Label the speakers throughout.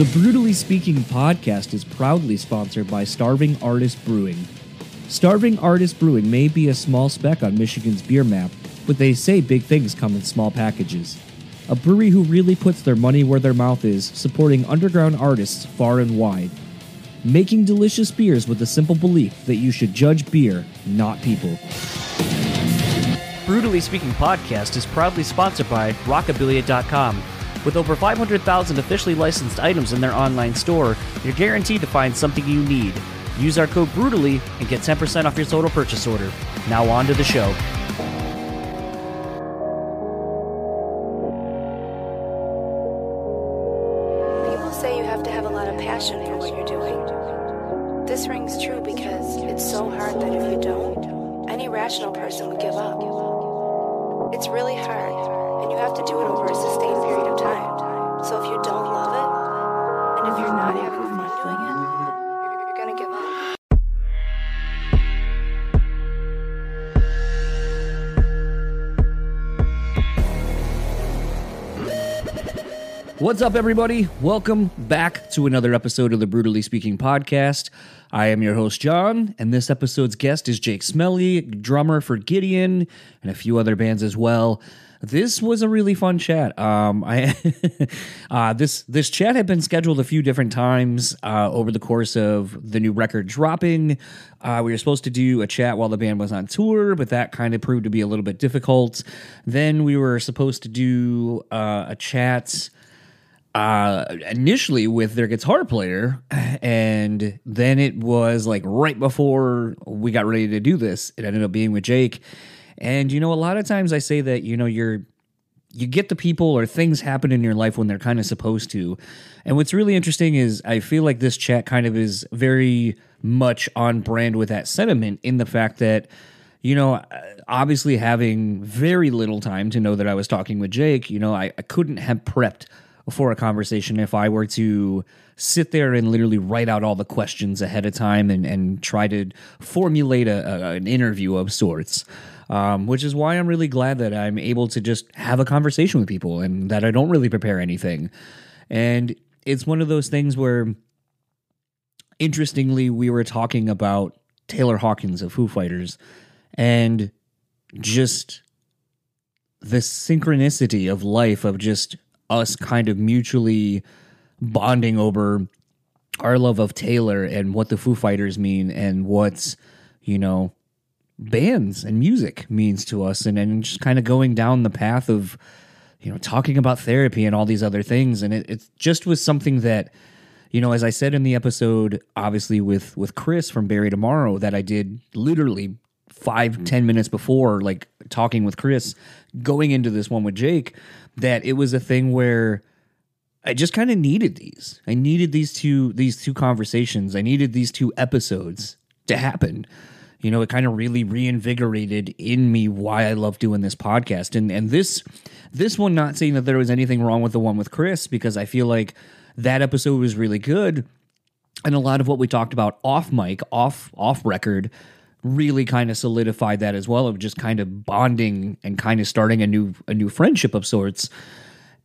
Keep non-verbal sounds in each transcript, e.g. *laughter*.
Speaker 1: The Brewtally Speaking podcast is proudly sponsored by Starving Artist Brewing. Starving Artist Brewing may be a small speck on Michigan's beer map, but they say big things come in small packages. A brewery who really puts their money where their mouth is, supporting underground artists far and wide. Making delicious beers with the simple belief that you should judge beer, not people.
Speaker 2: Brewtally Speaking podcast is proudly sponsored by Rockabilia.com. With over 500,000 officially licensed items in their online store, you're guaranteed to find something you need. Use our code BREWTALLY and get 10% off your total purchase order. Now on to the show.
Speaker 1: What's up, everybody? Welcome back to another episode of the Brewtally Speaking podcast. I am your host, John, and this episode's guest is Jake Smelley, drummer for Gideon and a few other bands as well. This was a really fun chat. Um, I *laughs* uh, this this chat had been scheduled a few different times uh, over the course of the new record dropping. Uh, we were supposed to do a chat while the band was on tour, but that kind of proved to be a little bit difficult. Then we were supposed to do uh, a chat uh initially with their guitar player and then it was like right before we got ready to do this it ended up being with Jake. And you know a lot of times I say that you know you're you get the people or things happen in your life when they're kind of supposed to. And what's really interesting is I feel like this chat kind of is very much on brand with that sentiment in the fact that you know, obviously having very little time to know that I was talking with Jake, you know, I, I couldn't have prepped for a conversation if I were to sit there and literally write out all the questions ahead of time and, and try to formulate a, a, an interview of sorts. Um, which is why I'm really glad that I'm able to just have a conversation with people and that I don't really prepare anything. And it's one of those things where, interestingly, we were talking about Taylor Hawkins of Foo Fighters and just the synchronicity of life of just us kind of mutually bonding over our love of Taylor and what the Foo Fighters mean and what, you know, bands and music means to us and, and just kind of going down the path of, you know, talking about therapy and all these other things. And it, it just was something that, you know, as I said in the episode, obviously with with Chris from Bury Tomorrow, that I did literally five mm-hmm. ten minutes before, like talking with Chris, going into this one with Jake, that it was a thing where I just kind of needed these. I needed these two these two conversations. I needed these two episodes to happen. You know, it kind of really reinvigorated in me why I love doing this podcast. And and this this one not saying that there was anything wrong with the one with Chris because I feel like that episode was really good and a lot of what we talked about off mic, off off record really kind of solidified that as well of just kind of bonding and kind of starting a new a new friendship of sorts.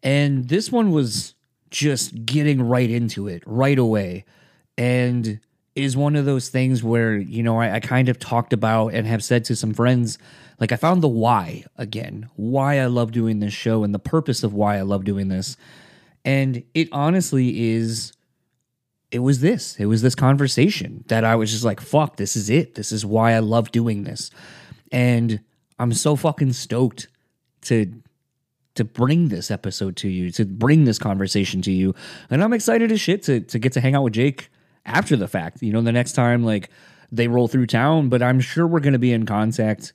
Speaker 1: And this one was just getting right into it right away. And is one of those things where, you know, I, I kind of talked about and have said to some friends, like I found the why again, why I love doing this show and the purpose of why I love doing this. And it honestly is it was this. It was this conversation that I was just like, fuck, this is it. This is why I love doing this. And I'm so fucking stoked to to bring this episode to you, to bring this conversation to you. And I'm excited as shit to to get to hang out with Jake after the fact. You know, the next time like they roll through town, but I'm sure we're gonna be in contact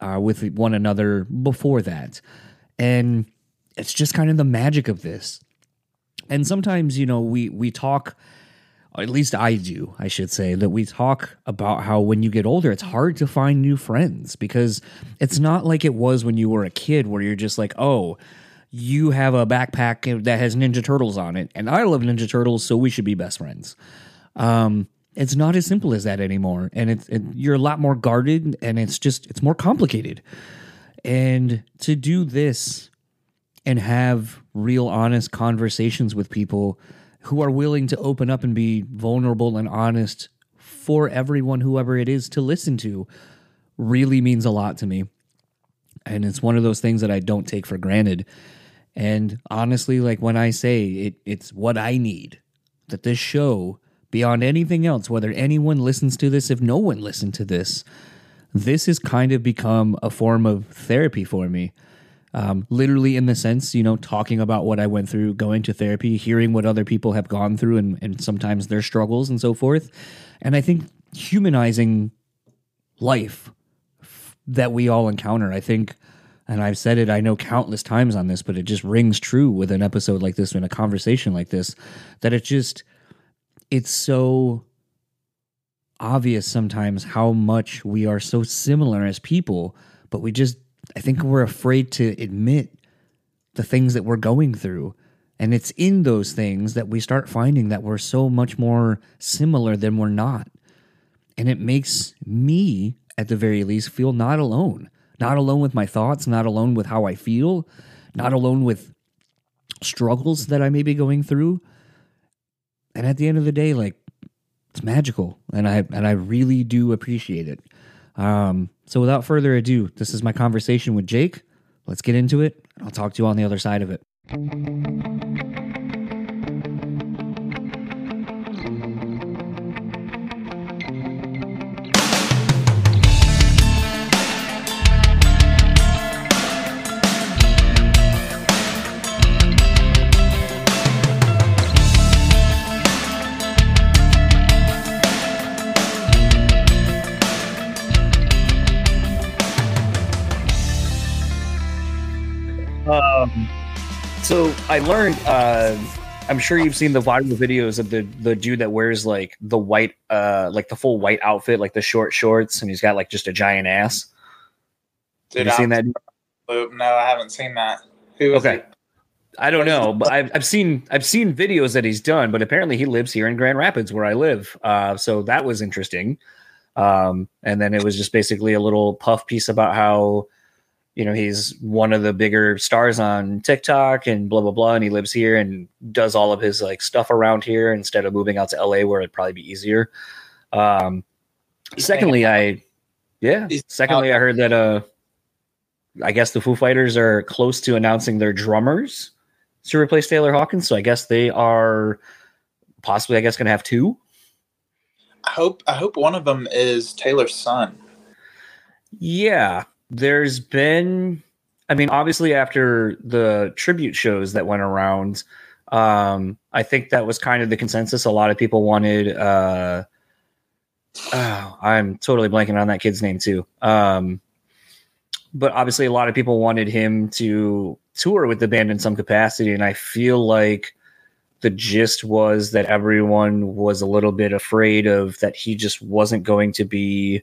Speaker 1: uh, with one another before that. And it's just kind of the magic of this. And sometimes, you know, we we talk at least I do, I should say, that we talk about how when you get older, it's hard to find new friends because it's not like it was when you were a kid where you're just like, oh, you have a backpack that has Ninja Turtles on it, and I love Ninja Turtles, so we should be best friends. Um, it's not as simple as that anymore, and it's it, you're a lot more guarded, and it's just it's more complicated. And to do this and have real, honest conversations with people who are willing to open up and be vulnerable and honest for everyone, whoever it is, to listen to, really means a lot to me. And it's one of those things that I don't take for granted. And honestly, like when I say it, it's what I need that this show, beyond anything else, whether anyone listens to this, if no one listened to this, this has kind of become a form of therapy for me. Um, literally, in the sense, you know, talking about what I went through, going to therapy, hearing what other people have gone through, and, and sometimes their struggles and so forth. And I think humanizing life that we all encounter. I think, and I've said it, I know countless times on this, but it just rings true with an episode like this, in a conversation like this, that it just, it's so obvious sometimes how much we are so similar as people, but we just, I think we're afraid to admit the things that we're going through. And it's in those things that we start finding that we're so much more similar than we're not. And it makes me, at the very least, feel not alone. Not alone with my thoughts, not alone with how I feel, not alone with struggles that I may be going through. And at the end of the day, like it's magical, and I and I really do appreciate it. Um, so without further ado, this is my conversation with Jake. Let's get into it. I'll talk to you on the other side of it.
Speaker 2: So I learned. Uh, I'm sure you've seen the viral videos of the the dude that wears like the white, uh, like the full white outfit, like the short shorts, and he's got like just a giant ass.
Speaker 3: Dude,
Speaker 2: Have you seen
Speaker 3: I'm-
Speaker 2: that?
Speaker 3: No, I haven't seen that. Who
Speaker 2: Okay.
Speaker 3: it?
Speaker 2: I don't know, but I've, I've seen I've seen videos that he's done, but apparently he lives here in Grand Rapids where I live. Uh, so that was interesting. Um, and then it was just basically a little puff piece about how you know he's one of the bigger stars on TikTok and blah blah blah, and he lives here and does all of his like stuff around here instead of moving out to LA where it'd probably be easier. Um, secondly, I yeah. Secondly, I heard that uh, I guess the Foo Fighters are close to announcing their drummers to replace Taylor Hawkins. So I guess they are possibly, I guess, going to have two.
Speaker 3: I hope I hope one of them is Taylor's son.
Speaker 2: Yeah, there's been. I mean, obviously, after the tribute shows that went around, um, I think that was kind of the consensus. A lot of people wanted. Uh, oh, I'm totally blanking on that kid's name too. Um, but obviously, a lot of people wanted him to tour with the band in some capacity, and I feel like the gist was that everyone was a little bit afraid of that he just wasn't going to be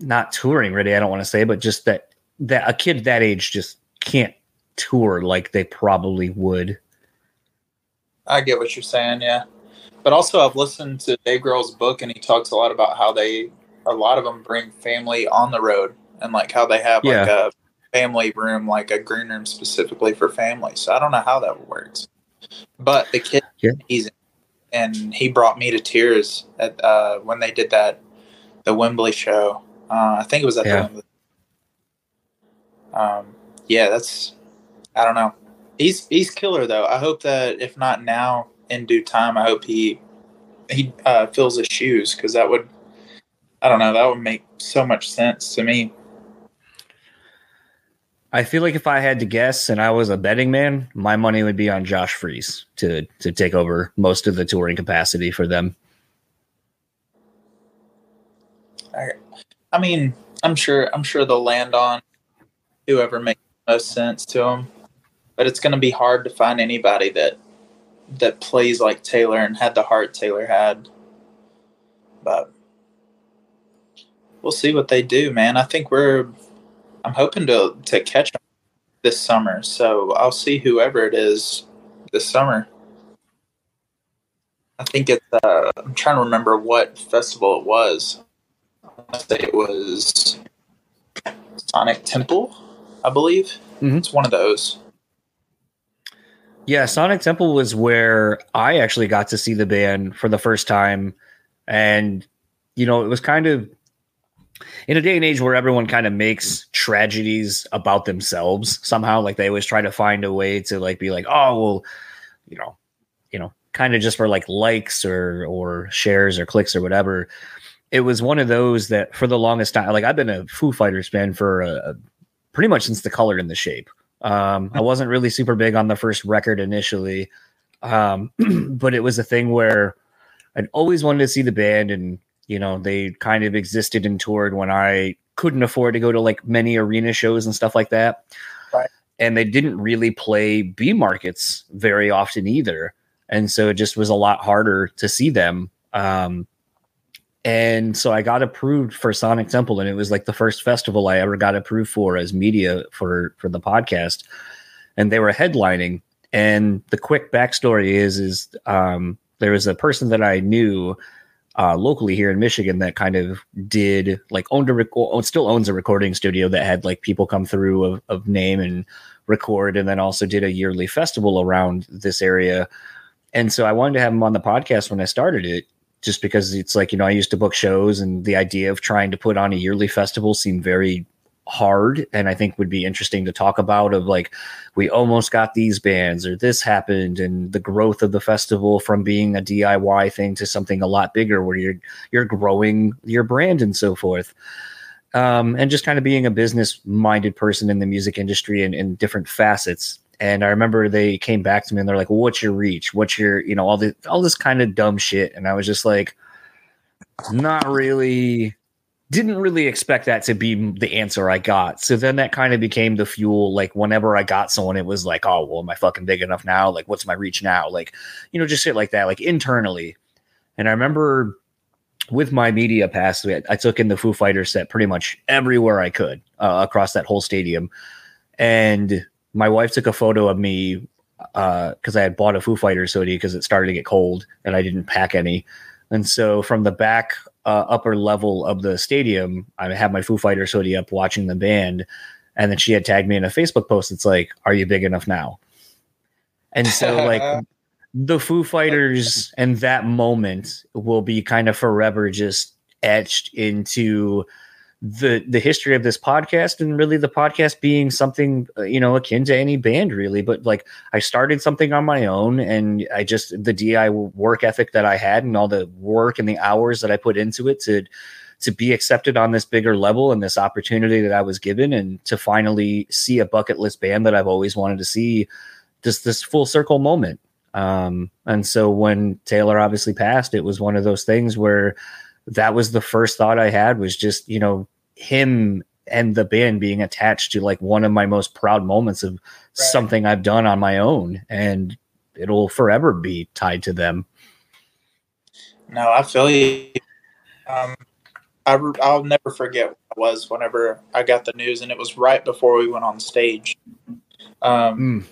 Speaker 2: not touring ready. I don't want to say, but just that that a kid that age just can't tour like they probably would.
Speaker 3: I get what you're saying, yeah. But also, I've listened to Dave Grohl's book, and he talks a lot about how they, a lot of them bring family on the road, and like how they have like a family room, like a green room specifically for families. So I don't know how that works. But the kid,
Speaker 2: Yeah.
Speaker 3: he's, and he brought me to tears at uh, when they did that, the Wembley show. Uh, I think it was at
Speaker 2: Yeah.
Speaker 3: the Um, yeah, that's, I don't know. He's he's killer though. I hope that if not now, in due time, I hope he he uh, fills his shoes because that would I don't know that would make so much sense to me.
Speaker 2: I feel like if I had to guess and I was a betting man, my money would be on Josh Freese to to take over most of the touring capacity for them.
Speaker 3: I mean, I'm sure I'm sure they'll land on whoever makes most sense to them, but it's going to be hard to find anybody that that plays like Taylor and had the heart Taylor had. But we'll see what they do, man. I think we're I'm hoping to to catch them this summer, so I'll see whoever it is this summer. I think it's. Uh, I'm trying to remember what festival it was. I say it was Sonic Temple, I believe.
Speaker 2: Mhm.
Speaker 3: It's one of those.
Speaker 1: Yeah, Sonic Temple was where I actually got to see the band for the first time. And, you know, it was kind of in a day and age where everyone kind of makes tragedies about themselves somehow. Like they always try to find a way to like be like, oh, well, you know, you know, kind of just for like likes or or shares or clicks or whatever. It was one of those that for the longest time, like I've been a Foo Fighters fan for a, a pretty much since the color and the shape. Um, I wasn't really super big on the first record initially, um, *clears throat* but it was a thing where I'd always wanted to see the band, and you know they kind of existed and toured when I couldn't afford to go to like many arena shows and stuff like that.
Speaker 3: Right.
Speaker 1: And they didn't really play B markets very often either, and so it just was a lot harder to see them. Um, and so I got approved for Sonic Temple, and it was like the first festival I ever got approved for as media for for the podcast. And they were headlining. And the quick backstory is is um, there was a person that I knew uh, locally here in Michigan that kind of did like owned a record, still owns a recording studio that had like people come through of, of name and record, and then also did a yearly festival around this area. And so I wanted to have him on the podcast when I started it just because it's like you know I used to book shows and the idea of trying to put on a yearly festival seemed very hard and I think would be interesting to talk about of like we almost got these bands or this happened and the growth of the festival from being a DIY thing to something a lot bigger where you're you're growing your brand and so forth. Um, and just kind of being a business minded person in the music industry and in different facets and I remember they came back to me and they're like, well, "What's your reach? What's your, you know, all this, all this kind of dumb shit?" And I was just like, not really, didn't really expect that to be the answer I got. So then that kind of became the fuel. Like whenever I got someone, it was like, "Oh, well, am I fucking big enough now? Like, what's my reach now? Like, you know, just shit like that, like internally." And I remember with my media pass, I took in the Foo Fighters set pretty much everywhere I could uh, across that whole stadium, and my wife took a photo of me because uh, I had bought a Foo Fighters hoodie because it started to get cold and I didn't pack any. And so from the back uh, upper level of the stadium, I had my Foo Fighters hoodie up watching the band. And then she had tagged me in a Facebook post. It's like, are you big enough now? And so like *laughs* the Foo Fighters and that moment will be kind of forever just etched into the the history of this podcast and really the podcast being something uh, you know akin to any band really. But like i started something on my own and i just the di work ethic that i had and all the work and the hours that i put into it to to be accepted on this bigger level and this opportunity that i was given and to finally see a bucket list band that i've always wanted to see just this full circle moment. Um and so when taylor obviously passed it was one of those things where that was the first thought I had was just, you know, him and the band being attached to like one of my most proud moments of right. something I've done on my own and it'll forever be tied to them.
Speaker 3: No, I feel you. Um, I, I'll never forget what it was whenever I got the news, and it was right before we went on stage. Um, mm.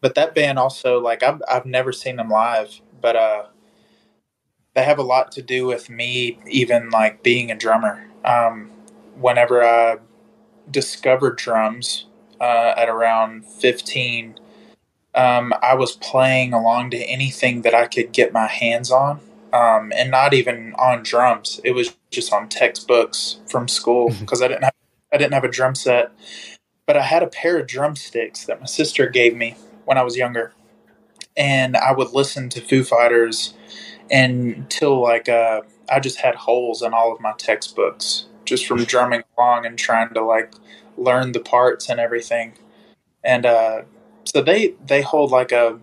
Speaker 3: But that band also, like, I've, I've never seen them live, but uh, they have a lot to do with me, even like being a drummer. Um, whenever I discovered drums uh, at around 15, um, I was playing along to anything that I could get my hands on. Um, and not even on drums. It was just on textbooks from school because mm-hmm. I didn't have I didn't have a drum set, but I had a pair of drumsticks that my sister gave me when I was younger, and I would listen to Foo Fighters until like uh, I just had holes in all of my textbooks just from drumming along and trying to like learn the parts and everything. And uh, so they they hold like a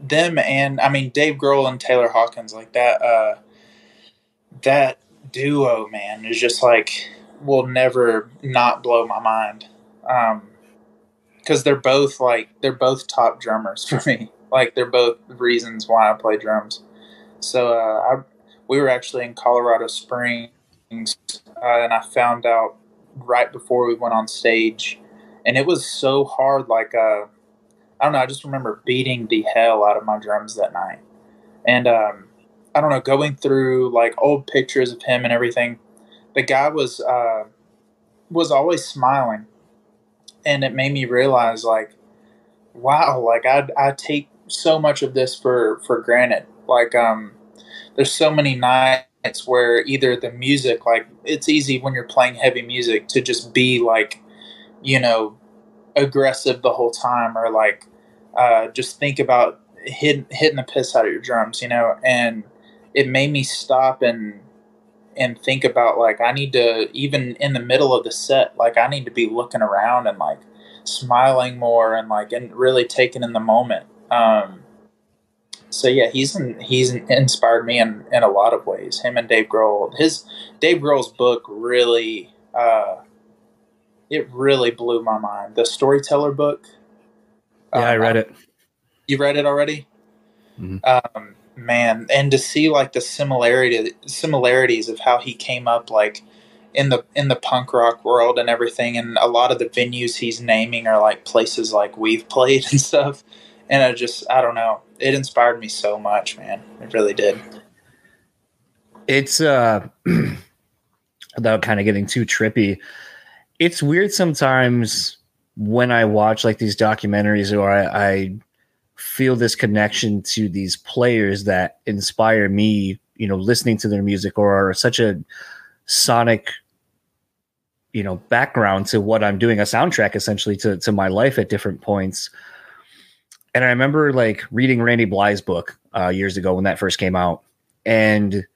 Speaker 3: them and I mean Dave Grohl and Taylor Hawkins like that uh, that duo man is just like will never not blow my mind. Um, because they're both like they're both top drummers for me. *laughs* Like they're both reasons why I play drums. So uh, I we were actually in Colorado Springs uh, and I found out right before we went on stage, and it was so hard. Like, uh, I don't know. I just remember beating the hell out of my drums that night, and um, I don't know, going through like old pictures of him and everything. The guy was uh, was always smiling, and it made me realize like wow, like I I take so much of this for for granted. Like um, there's so many nights where either the music, like it's easy when you're playing heavy music to just be like, you know, aggressive the whole time, or like uh, just think about hitting hitting the piss out of your drums, you know, and it made me stop and and think about like I need to even in the middle of the set, like I need to be looking around and like smiling more and like and really taking in the moment. Um, so yeah, he's in, he's inspired me in, in a lot of ways. Him and Dave Grohl. His Dave Grohl's book really uh, it really blew my mind. The Storyteller book.
Speaker 1: Yeah, um, I read it.
Speaker 3: You read it already? Mm-hmm. Um, man, and to see like the similarity similarities of how he came up, like in the in the punk rock world and everything, and a lot of the venues he's naming are like places like we've played *laughs* and stuff. And I just, I don't know, it inspired me so much, man. It really did.
Speaker 1: It's uh, *clears throat* without kind of getting too trippy, it's weird sometimes when I watch like these documentaries or I, I feel this connection to these players that inspire me, you know, listening to their music or are such a sonic, you know, background to what I'm doing, a soundtrack essentially to, to my life at different points. And I remember like reading Randy Blythe's book uh, years ago when that first came out. And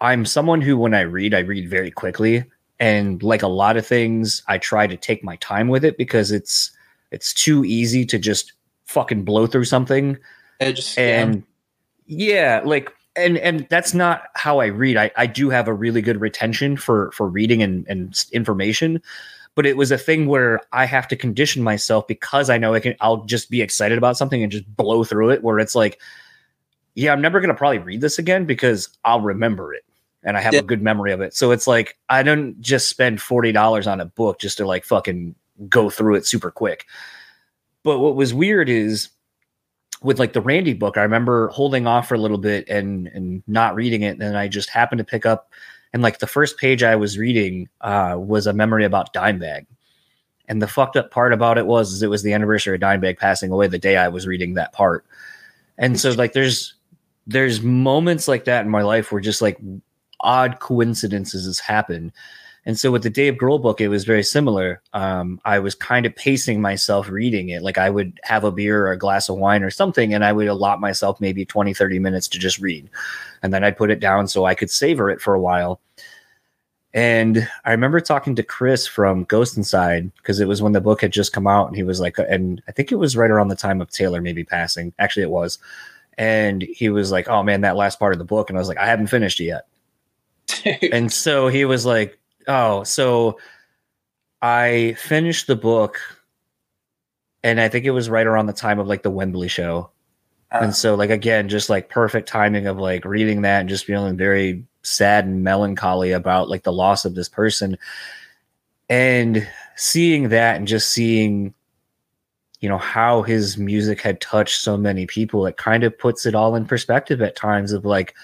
Speaker 1: I'm someone who, when I read, I read very quickly. And like a lot of things, I try to take my time with it because it's it's too easy to just fucking blow through something.
Speaker 3: Just,
Speaker 1: and yeah. yeah, like and and that's not how I read. I, I do have a really good retention for for reading and, and information, but it was a thing where I have to condition myself because I know I can I'll just be excited about something and just blow through it where it's like, yeah, I'm never gonna probably read this again because I'll remember it and I have yeah. a good memory of it. So it's like I don't just spend forty dollars on a book just to like fucking go through it super quick. But what was weird is with like the Randy book, I remember holding off for a little bit and and not reading it. And then I just happened to pick up and like the first page I was reading uh, was a memory about Dimebag. And the fucked up part about it was is it was the anniversary of Dimebag passing away the day I was reading that part. And so like there's there's moments like that in my life where just like odd coincidences happen and so with the Dave Grohl book, it was very similar. Um, I was kind of pacing myself reading it. Like I would have a beer or a glass of wine or something, and I would allot myself maybe 20, 30 minutes to just read. And then I'd put it down so I could savor it for a while. And I remember talking to Chris from Ghost Inside because it was when the book had just come out, and he was like, and I think it was right around the time of Taylor maybe passing. Actually, it was. And he was like, "Oh man, that last part of the book," and I was like, "I haven't finished it yet." *laughs* and so he was like, Oh, so I finished the book, and I think it was right around the time of like the Wembley show. Uh, and so, like again, just like perfect timing of like reading that and just feeling very sad and melancholy about like the loss of this person, and seeing that and just seeing, you know, how his music had touched so many people. It kind of puts it all in perspective at times of like,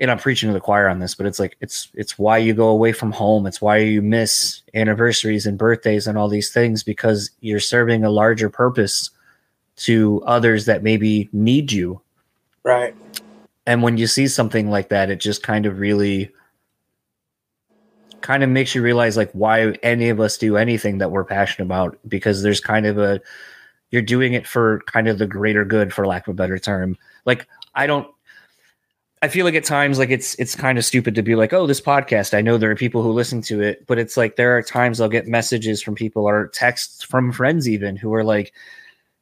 Speaker 1: and I'm preaching to the choir on this, but it's like it's it's why you go away from home. It's why you miss anniversaries and birthdays and all these things because you're serving a larger purpose to others that maybe need you.
Speaker 3: Right.
Speaker 1: And when you see something like that, it just kind of really kind of makes you realize like why any of us do anything that we're passionate about because there's kind of a you're doing it for kind of the greater good for lack of a better term. Like I don't I feel like at times like it's it's kind of stupid to be like, oh, this podcast. I know there are people who listen to it, but it's like there are times I'll get messages from people or texts from friends even who are like,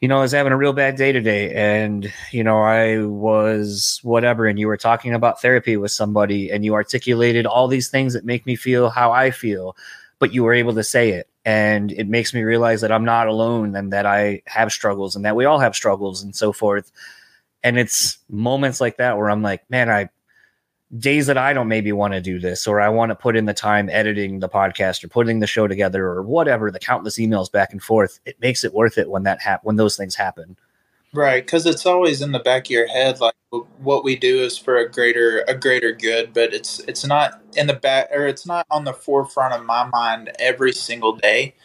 Speaker 1: you know, I was having a real bad day today, and you know, I was whatever, and you were talking about therapy with somebody, and you articulated all these things that make me feel how I feel, but you were able to say it, and it makes me realize that I'm not alone, and that I have struggles, and that we all have struggles, and so forth and it's moments like that where I'm like, man, I days that I don't maybe want to do this, or I want to put in the time editing the podcast or putting the show together or whatever, the countless emails back and forth, it makes it worth it when that hap- when those things happen.
Speaker 3: Right, because it's always in the back of your head, like what we do is for a greater a greater good, but it's it's not in the back or it's not on the forefront of my mind every single day.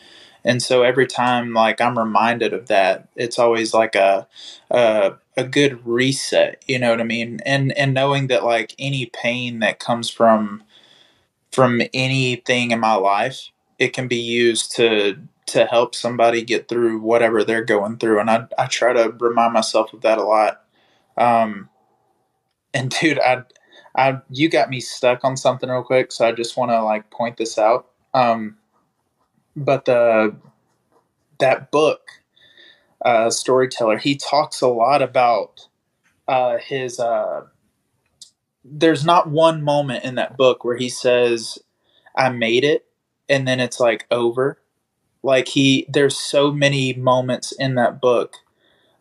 Speaker 3: and so every time like i'm reminded of that it's always like a a, a good reset you know what i mean? And and knowing that like any pain that comes from from anything in my life it can be used to to help somebody get through whatever they're going through. And i i try to remind myself of that a lot. Um and *laughs* dude i i you got me stuck on something real quick so i just want to like point this out. Um but the that book, uh, storyteller, he talks a lot about uh, his. Uh, there's not one moment in that book where he says, "I made it," and then it's like over. Like he, there's so many moments in that book,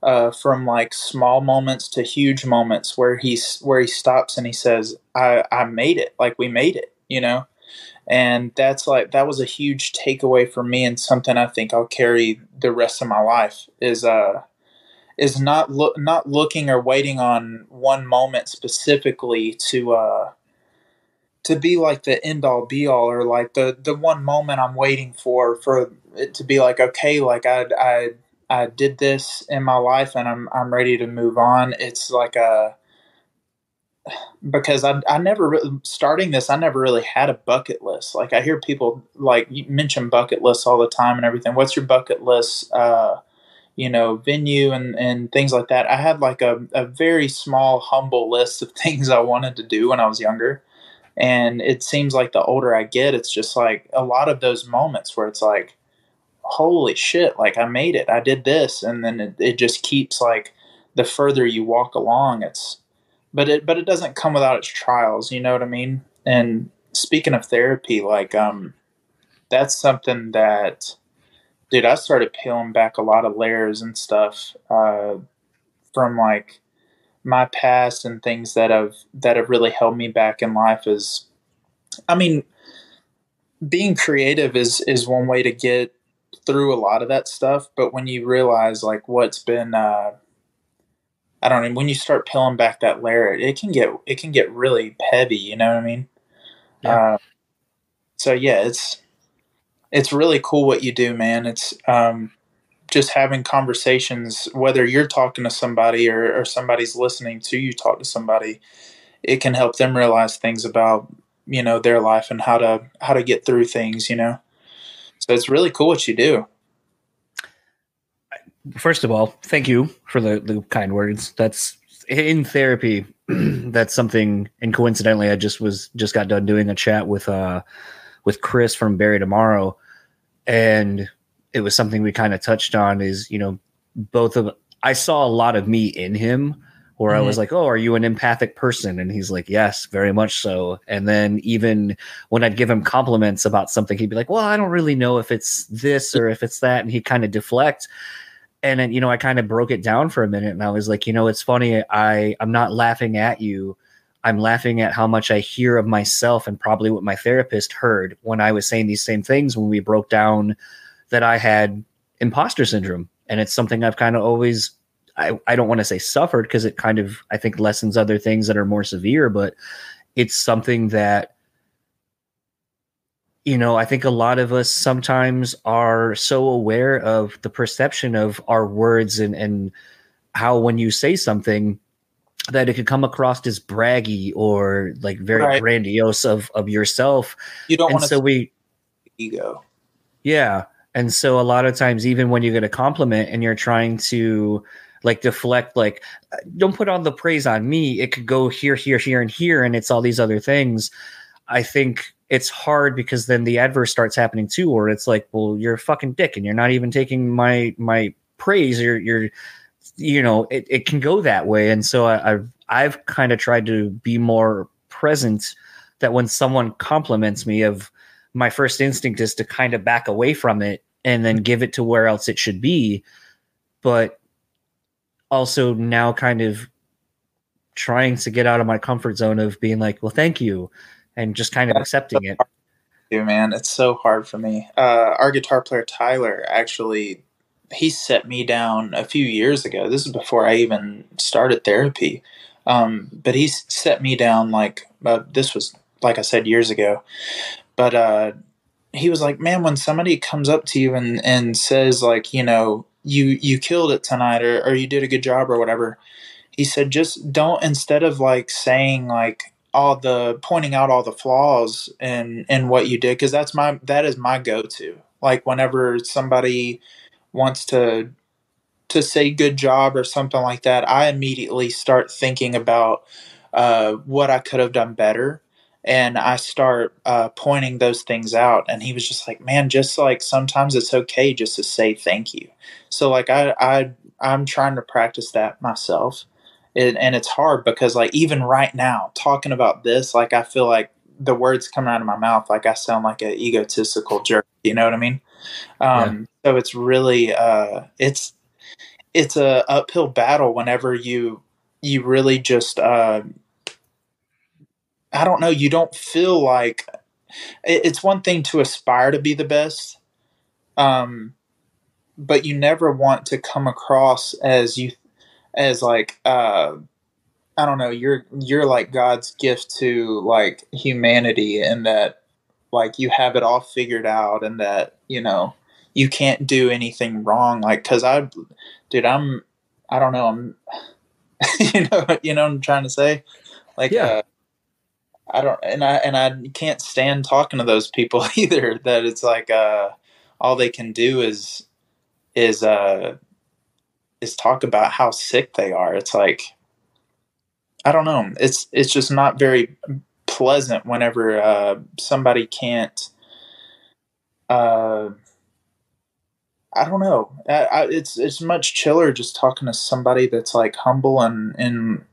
Speaker 3: uh, from like small moments to huge moments where he's where he stops and he says, "I I made it." Like we made it, you know and that's like that was a huge takeaway for me and something i think i'll carry the rest of my life is uh is not look not looking or waiting on one moment specifically to uh to be like the end all be all or like the the one moment i'm waiting for for it to be like okay like i i i did this in my life and i'm i'm ready to move on. It's like a because I, I never starting this, I never really had a bucket list. Like I hear people like mention bucket lists all the time and everything. What's your bucket list? Uh, you know, venue and, and things like that. I had like a, a very small, humble list of *laughs* things I wanted to do when I was younger. And it seems like the older I get, it's just like a lot of those moments where it's like, holy shit, like I made it. I did this. And then it, it just keeps like the further you walk along, it's, but it but it doesn't come without its trials you know what i mean? And speaking of therapy like um that's something that dude i started peeling back a lot of layers and stuff uh from like my past and things that have that have really held me back in life is i mean being creative is is one way to get through a lot of that stuff but when you realize like what's been uh I don't know when you start peeling back that layer, it can get it can get really heavy. You know what I mean? Yeah. Uh, so yeah, it's it's really cool what you do, man. It's um, just having conversations, whether you're talking to somebody or, or somebody's listening to you talk to somebody, it can help them realize things about you know their life and how to how to get through things. You know, so it's really cool what you do
Speaker 1: first of all, thank you for the, the kind words. That's in therapy. *clears throat* that's something, and coincidentally, I just was just got done doing a chat with uh with Chris from Bury Tomorrow, and it was something we kind of touched on. Is you know both of I saw a lot of me in him. Where mm-hmm. I was like, "Oh, are you an empathic person?" And he's like, "Yes, very much so." And then even when I'd give him compliments about something, he'd be like, "Well, I don't really know if it's this or if it's that," and he'd kind of deflect and then you know i kind of broke it down for a minute and i was like you know it's funny i i'm not laughing at you. I'm laughing at how much i hear of myself and probably what my therapist heard when i was saying these same things when we broke down that i had imposter syndrome. And it's something i've kind of always i, I don't want to say suffered because it kind of i think lessens other things that are more severe but it's something that you know, I think a lot of us sometimes are so aware of the perception of our words and, and how when you say something that it could come across as braggy or like very right. grandiose of, of yourself.
Speaker 3: You don't want to
Speaker 1: so we
Speaker 3: ego.
Speaker 1: Yeah. And so a lot of times, even when you get a compliment and you're trying to like deflect, like, don't put all the praise on me. It could go here, here, here, and here, and it's all these other things. I think it's hard because then the adverse starts happening too, or it's like, well, you're a fucking dick and you're not even taking my my praise. You're you're you know, it, it can go that way. And so I, I've I've kind of tried to be more present that when someone compliments me of my first instinct is to kind of back away from it and then give it to where else it should be. But also now kind of trying to get out of my comfort zone of being like, well, thank you and just kind of accepting it.
Speaker 3: Dude, man, it's so hard for me. Uh, our guitar player Tyler actually he set me down a few years ago. This is before I even started therapy. Um, but he set me down like uh, this was like I said years ago. But uh, he was like, man, when somebody comes up to you and and says like, you know, you you killed it tonight or or you did a good job or whatever, he said just don't instead of like saying like all the pointing out all the flaws in in what you did because that's my that is my go-to. Like whenever somebody wants to to say good job or something like that i immediately start thinking about uh, what i could have done better and i start uh, pointing those things out and he was just like man just like sometimes it's okay just to say thank you. So like i i i'm trying to practice that myself it, and it's hard because like even right now talking about this like i feel like the words coming out of my mouth like i sound like an egotistical jerk you know what i mean um, yeah. so it's really uh, it's it's a uphill battle whenever you you really just uh, i don't know you don't feel like it, it's one thing to aspire to be the best um, but you never want to come across as you as like uh I don't know, you're you're like God's gift to like humanity and that like you have it all figured out and that, you know, you can't do anything wrong like cuz I dude, I'm I don't know, I'm *laughs* you know, you know what I'm trying to say? Like yeah. Uh, I don't and I and I can't stand talking to those people *laughs* either that it's like uh all they can do is is uh is talk about how sick they are. It's like I don't know. It's it's just not very pleasant whenever uh, somebody can't. Uh, I don't know. I, I, it's it's much chiller just talking to somebody that's like humble and and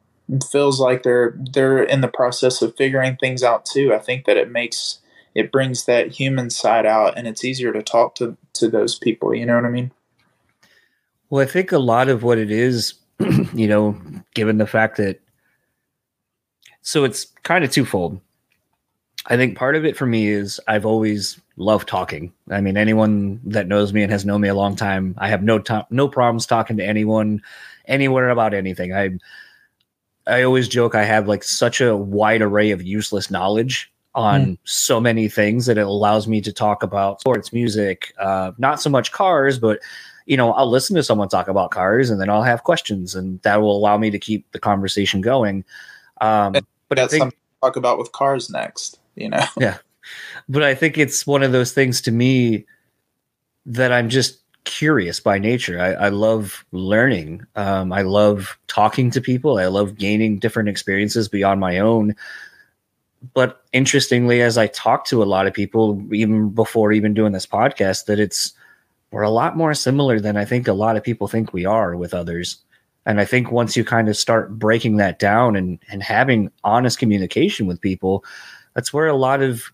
Speaker 3: feels like they're they're in the process of figuring things out too. I think that it makes it brings that human side out, and it's easier to talk to to those people. You know what I mean?
Speaker 1: Well, I think a lot of what it is, *clears throat* you know, given the fact that, so it's kind of twofold. I think part of it for me is I've always loved talking. I mean, anyone that knows me and has known me a long time, I have no to- no problems talking to anyone, anywhere about anything. I I always joke I have like such a wide array of useless knowledge on mm. so many things that it allows me to talk about sports, music, uh, not so much cars, but you know, I'll listen to someone talk about cars and then I'll have questions and that will allow me to keep the conversation going. Um,
Speaker 3: but that's I think, something to talk about with cars next, you know?
Speaker 1: Yeah. But I think it's one of those things to me that I'm just curious by nature. I, I love learning. Um, I love talking to people. I love gaining different experiences beyond my own. But interestingly, as I talk to a lot of people, even before even doing this podcast, that it's we're a lot more similar than I think a lot of people think we are with others. And I think once you kind of start breaking that down and, and having honest communication with people, that's where a lot of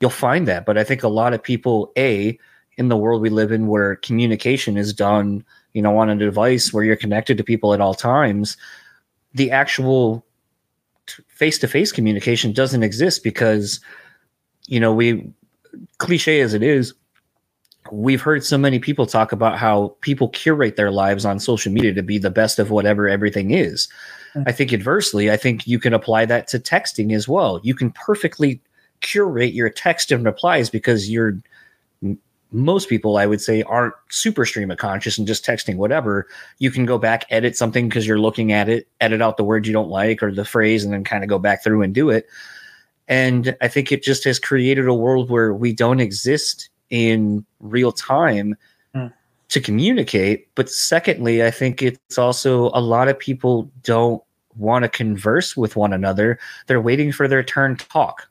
Speaker 1: you'll find that. But I think a lot of people, A, in the world we live in where communication is done, you know, on a device where you're connected to people at all times, the actual face to face communication doesn't exist because, you know, we cliche as it is, we've heard so many people talk about how people curate their lives on social media to be the best of whatever everything is. Mm-hmm. I think adversely, I think you can apply that to texting as well. You can perfectly curate your text and replies because you're most people I would say aren't super stream of conscious and just texting whatever. You can go back, edit something because you're looking at it, edit out the word you don't like or the phrase, and then kind of go back through and do it. And I think it just has created a world where we don't exist in real time mm. to communicate. But secondly, I think it's also a lot of people don't want to converse with one another. They're waiting for their turn to talk.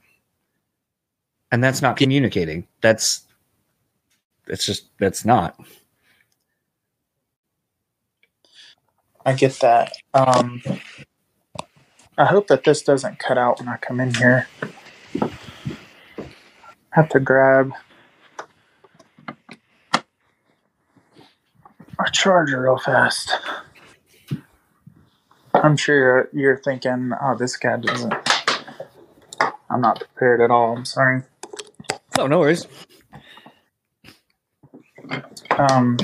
Speaker 1: And that's not communicating. That's it's just that's not.
Speaker 3: I get that. Um I hope that this doesn't cut out when I come in here. I have to grab a charger real fast. I'm sure you're, you're thinking, oh, this guy doesn't. I'm not prepared at all. I'm sorry.
Speaker 1: Oh, no worries.
Speaker 3: Um,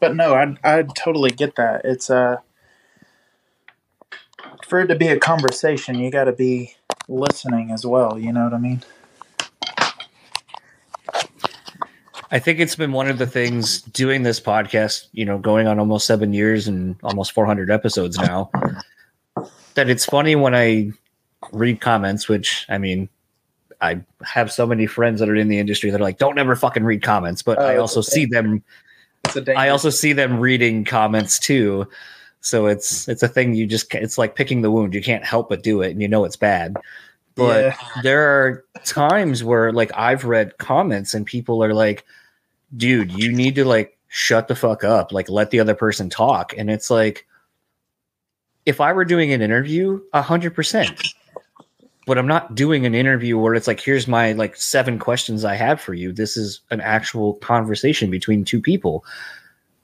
Speaker 3: but no, I I totally get that. It's uh for it to be a conversation, you got to be listening as well. You know what I mean?
Speaker 1: I think it's been one of the things doing this podcast, you know, going on almost seven years and almost 400 episodes now, that it's funny when I read comments, which I mean, I have so many friends that are in the industry that are like, don't ever fucking read comments, but
Speaker 3: Oh,
Speaker 1: I also see them, I also see them reading comments too. So it's, it's a thing you just, it's like picking the wound. You can't help but do it and you know it's bad. But
Speaker 3: Yeah.
Speaker 1: there are times where like I've read comments and people are like, dude, you need to like shut the fuck up, like let the other person talk. And it's like, if I were doing an interview, a hundred percent. But I'm not doing an interview where it's like, here's my like seven questions I have for you. This is an actual conversation between two people.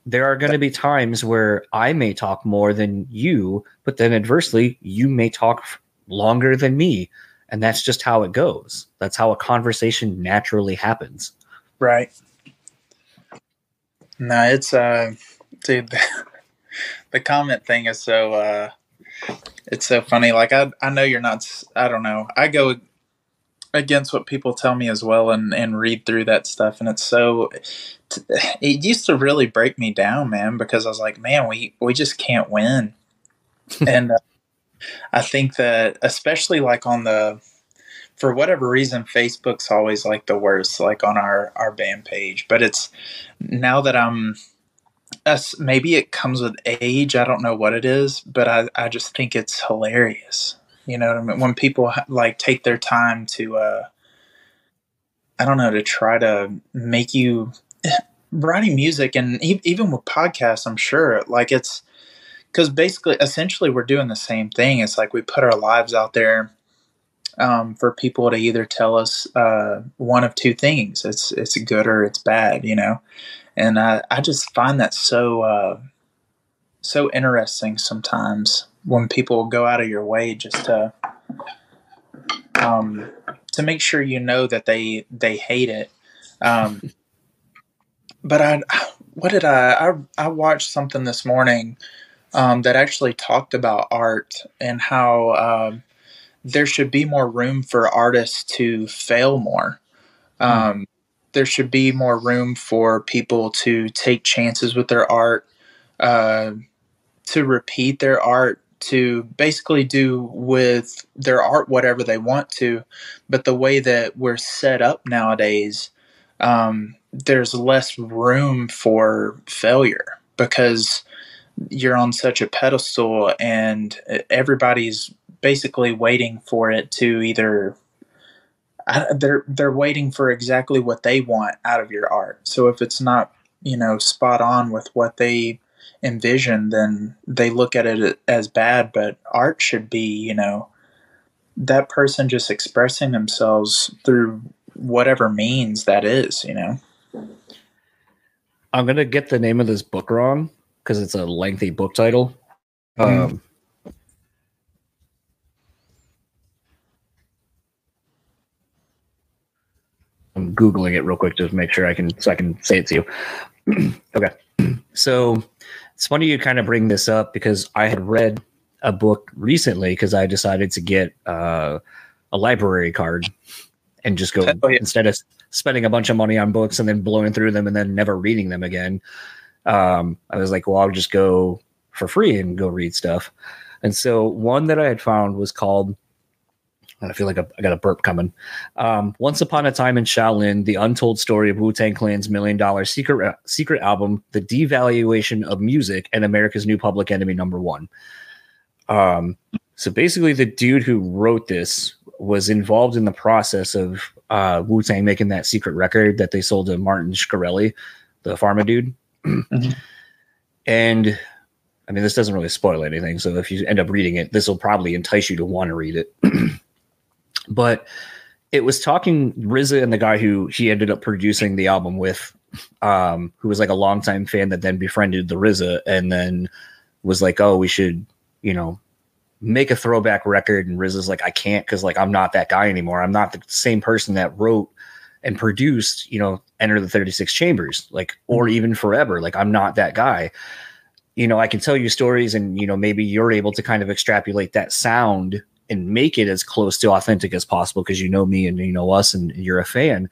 Speaker 1: There are going to be times where I may talk more than you, but then adversely, you may talk longer than me. And that's just how it goes. That's how a conversation naturally happens.
Speaker 3: Right. No, it's uh dude *laughs* the comment thing is so uh it's so funny. Like I I know you're not I don't know. I go against what people tell me as well and and read through that stuff and it's so it used to really break me down, man, because I was like, man, we we just can't win. *laughs* and uh, I think that especially like on the for whatever reason facebook's always like the worst like on our our band page but it's now that i'm us maybe it comes with age i don't know what it is but i i just think it's hilarious. You know what i mean? When people like take their time to uh i don't know to try to make you *sighs* writing music and e- even with podcasts i'm sure like it's because basically essentially we're doing the same thing. It's like we put our lives out there um, for people to either tell us uh, one of two things it's it's good or it's bad you know? And i, I just find that so uh, so interesting sometimes when people go out of your way just to um, to make sure you know that they they hate it. Um, *laughs* but i what did I, I i watched something this morning um, that actually talked about art and how um, there should be more room for artists to fail more. Um, There should be more room for people to take chances with their art, uh, to repeat their art, to basically do with their art whatever they want to. But the way that we're set up nowadays, um, there's less room for failure because you're on such a pedestal and everybody's basically waiting for it to either I- they're they're waiting for exactly what they want out of your art. So if it's not you know spot on with what they envision, then they look at it as bad. But art should be you know that person just expressing themselves through whatever means that is. You know.
Speaker 1: I'm gonna get the name of this book wrong because it's a lengthy book title. Um, googling it real quick just to make sure I can so I can say it to you. *clears throat* okay, so it's funny you kind of bring this up because I had read a book recently because I decided to get uh, a library card and just go *laughs*
Speaker 3: Oh, yeah.
Speaker 1: instead of spending a bunch of money on books and then blowing through them and then never reading them again. Um, I was like, well, I'll just go for free and go read stuff. And so one that I had found was called, I feel like I I got a burp coming. Um, Once Upon a Time in Shaolin, the untold story of Wu Tang Clan's million dollar secret secret album, the devaluation of music, and America's new public enemy number one. Um, so basically, the dude who wrote this was involved in the process of uh, Wu Tang making that secret record that they sold to Martin Shkreli, the pharma dude. And I mean, this doesn't really spoil anything. So if you end up reading it, this will probably entice you to want to read it. *clears throat* but it was talking RZA and the guy who he ended up producing the album with, um, who was like a longtime fan that then befriended the RZA and then was like, oh, we should, you know, make a throwback record. And RZA's like, I can't because like I'm not that guy anymore. I'm not the same person that wrote and produced, you know, Enter the 36 Chambers, like, or even Forever. Like, I'm not that guy. You know, I can tell you stories and, you know, maybe you're able to kind of extrapolate that sound and make it as close to authentic as possible because you know me and you know us and you're a fan.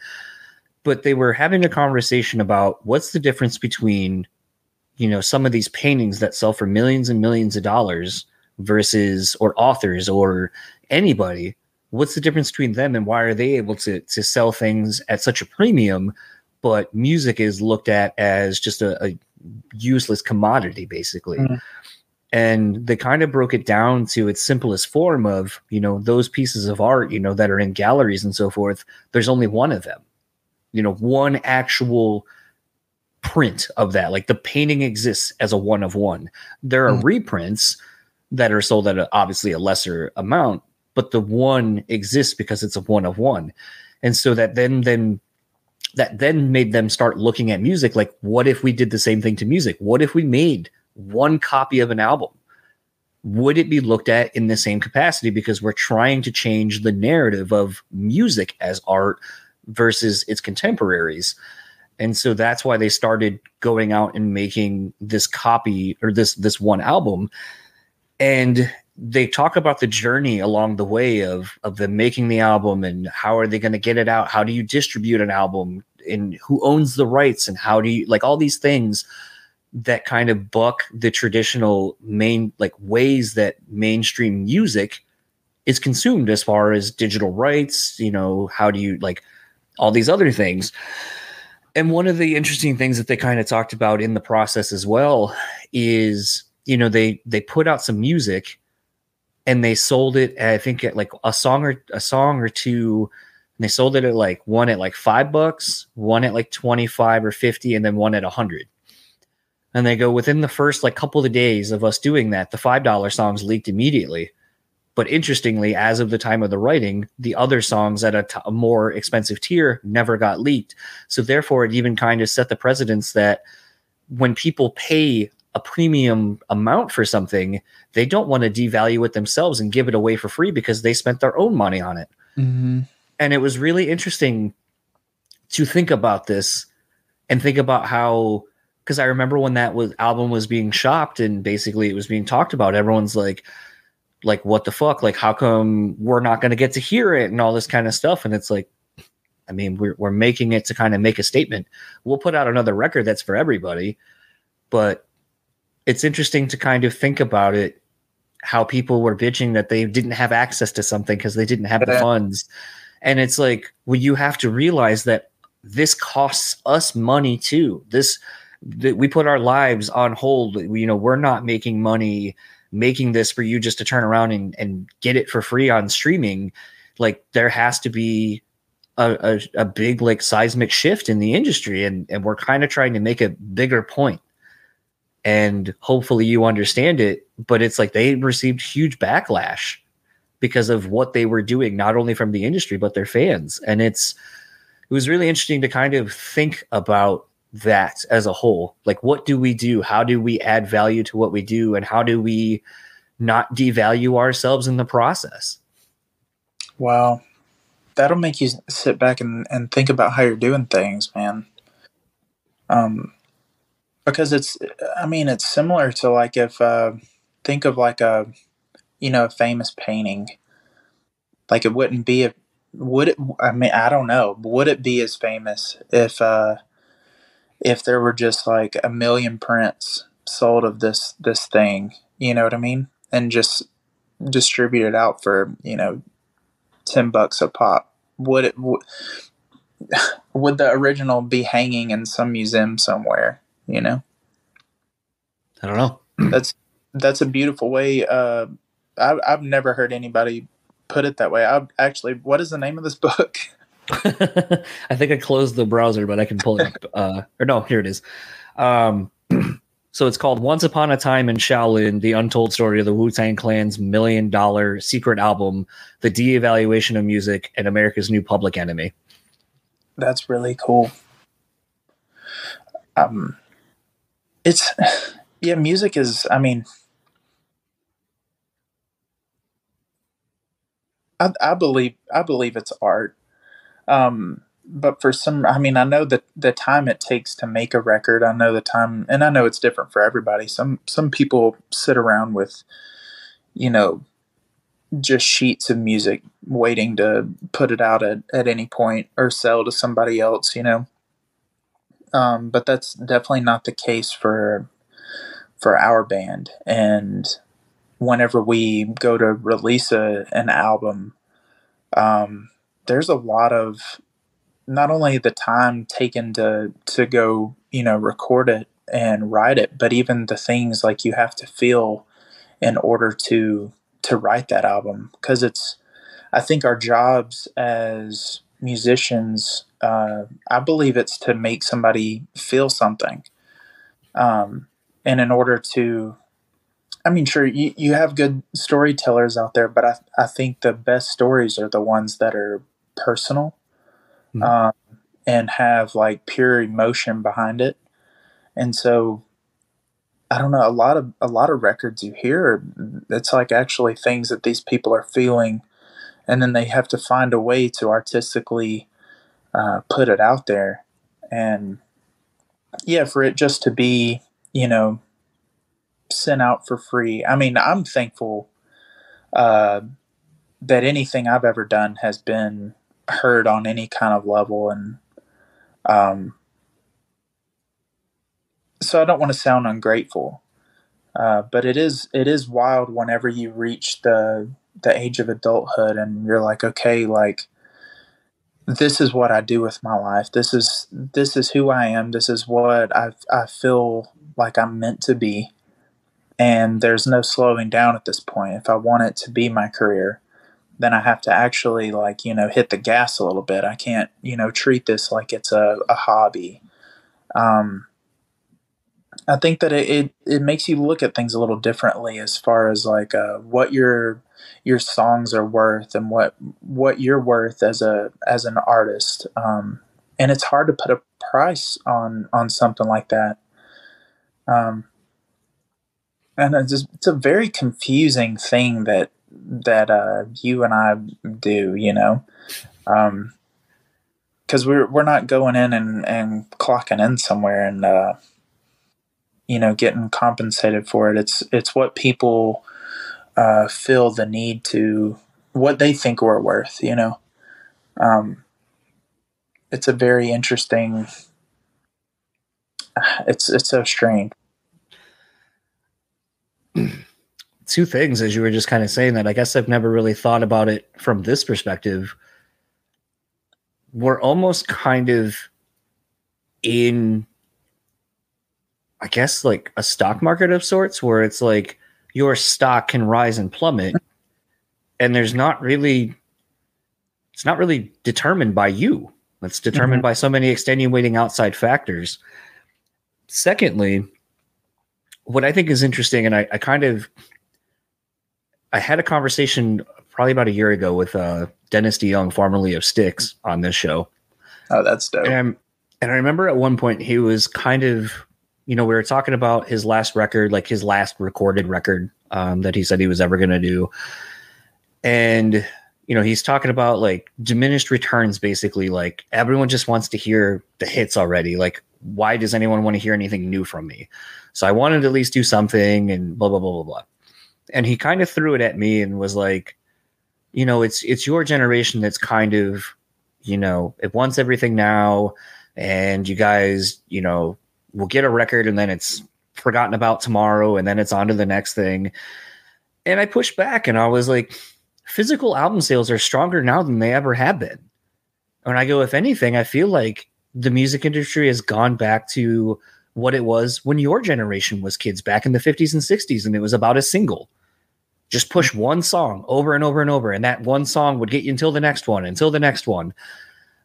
Speaker 1: but they were having a conversation about what's the difference between you know some of these paintings that sell for millions and millions of dollars versus or authors or anybody what's the difference between them and why are they able to to sell things at such a premium but music is looked at as just a, a useless commodity basically
Speaker 3: Mhm.
Speaker 1: And they kind of broke it down to its simplest form of you know those pieces of art you know that are in galleries and so forth there's only one of them. You know one actual print of that like the painting exists as a one of one. There are
Speaker 3: Mhm.
Speaker 1: reprints that are sold at a, obviously a lesser amount but the one exists because it's a one of one. And so that then then that then made them start looking at music like what if we did the same thing to music? What if we made one copy of an album. Would it be looked at in the same capacity? Because we're trying to change the narrative of music as art versus its contemporaries. And so that's why they started going out and making this copy or this this one album. And they talk about the journey along the way of of them making the album and how are they going to get it out? How do you distribute an album? And who owns the rights? And how do you like all these things that kind of buck the traditional main like ways that mainstream music is consumed as far as digital rights you know how do you like all these other things. And one of the interesting things that they kind of talked about in the process as well is you know they they put out some music and they sold it i think at like a song or a song or two and they sold it at like one at like five bucks one at like 25 or 50 and then one at a 100 and they go within the first like couple of days of us doing that the five dollar songs leaked immediately. But interestingly as of the time of the writing the other songs at a, t- a more expensive tier never got leaked. So therefore it even kind of set the precedence that when people pay a premium amount for something they don't want to devalue it themselves and give it away for free because they spent their own money on it.
Speaker 3: Mm-hmm.
Speaker 1: and it was really interesting to think about this and think about how because I remember when that was album was being shopped and basically it was being talked about everyone's like like what the fuck? Like how come we're not going to get to hear it? and all this kind of stuff. And it's like I mean we're we're making it to kind of make a statement. We'll put out another record that's for everybody but it's interesting to kind of think about it how people were bitching that they didn't have access to something because they didn't have the funds. And it's like well you have to realize that this costs us money too. This that we put our lives on hold. You know we're not making money making this for you just to turn around and, and get it for free on streaming. Like there has to be a, a, a big like seismic shift in the industry and, and we're kind of trying to make a bigger point. And hopefully you understand it but it's like they received huge backlash because of what they were doing not only from the industry but their fans. And it's it was really interesting to kind of think about that as a whole like what do we do how do we add value to what we do and how do we not devalue ourselves in the process
Speaker 3: Wow. That'll make you sit back and, and think about how you're doing things, man. Um, because it's, I mean, it's similar to like if, uh, think of like a, you know, a famous painting. Like it wouldn't be a, would it, I mean, I don't know, would it be as famous if, uh, if there were just like a million prints sold of this, this thing, you know what I mean? And just distributed out for, you know, 10 bucks a pop. Would it w- *sighs* would the original be hanging in some museum somewhere you know?
Speaker 1: I don't know.
Speaker 3: That's that's a beautiful way uh I, i've never heard anybody put it that way. I actually what is the name of this *laughs* book *laughs*
Speaker 1: I think I closed the browser, but I can pull it up. *laughs* Uh, or no, here it is. Um, *clears throat* so it's called Once Upon a Time in Shaolin, the untold story of the Wu Tang Clan's million dollar secret album, the de-evaluation of music, and America's new public enemy.
Speaker 3: that's really cool um it's *sighs* yeah music is i mean I, I believe I believe it's art. Um, but for some, I mean, I know that the time it takes to make a record. I know the time, and I know it's different for everybody. Some some people sit around with, you know, just sheets of music waiting to put it out at, at any point or sell to somebody else, you know. Um, but that's definitely not the case for for our band. And whenever we go to release a, an album, um, there's a lot of not only the time taken to to go, you know, record it and write it, but even the things like you have to feel in order to to write that album. Because it's I think our jobs as musicians uh, I believe it's to make somebody feel something. Um, and in order to I mean sure you, you have good storytellers out there but I, I think the best stories are the ones that are personal mm-hmm. um, and have like pure emotion behind it. And so I don't know a lot of a lot of records you hear it's like actually things that these people are feeling and then they have to find a way to artistically uh, put it out there. And yeah for it just to be you know sent out for free. I mean I'm thankful uh, that anything I've ever done has been heard on any kind of level and um, so I don't want to sound ungrateful, uh, but it is it is wild whenever you reach the the age of adulthood and you're like, okay, like this is what I do with my life. This is this is who I am. This is what I I feel like I'm meant to be. And there's no slowing down at this point. If I want it to be my career, then I have to actually like, you know, hit the gas a little bit. I can't, you know, treat this like it's a, a hobby. Um, I think that it, it, it, makes you look at things a little differently as far as like uh, what your your songs are worth and what what you're worth as a as an artist. Um, and it's hard to put a price on on something like that. Um, and it's, just, it's a very confusing thing that that uh, you and I do. You know. Um, because we're we're not going in and, and clocking in somewhere and uh, you know getting compensated for it. It's it's what people uh, feel the need to what they think we're worth. You know, um, it's a very interesting. *sighs* It's it's so strange. *clears throat*
Speaker 1: Two things, as you were just kind of saying that, I guess I've never really thought about it from this perspective. We're almost kind of in I guess like a stock market of sorts where it's like your stock can rise and plummet and there's not really it's not really determined by you. It's determined mm-hmm. by so many extenuating outside factors. Secondly, what I think is interesting, and I, I kind of I had a conversation probably about a year ago with uh, Dennis DeYoung, formerly of Styx, on this show.
Speaker 3: Oh, that's dope.
Speaker 1: And, and I remember at one point he was kind of you know, we were talking about his last record, like his last recorded record um, that he said he was ever going to do. And, you know, he's talking about like diminished returns, basically. Like everyone just wants to hear the hits already. Like, why does anyone want to hear anything new from me? So I wanted to at least do something and blah, blah, blah, blah, blah. And he kind of threw it at me and was like, you know, it's it's your generation that's kind of, you know, it wants everything now, and you guys, you know, we'll get a record and then it's forgotten about tomorrow and then it's on to the next thing. And I pushed back and I was like, physical album sales are stronger now than they ever have been. And I go, if anything, I feel like the music industry has gone back to what it was when your generation was kids back in the 50s and 60s, and it was about a single. Just push mm-hmm. one song over and over and over, and that one song would get you until the next one, until the next one.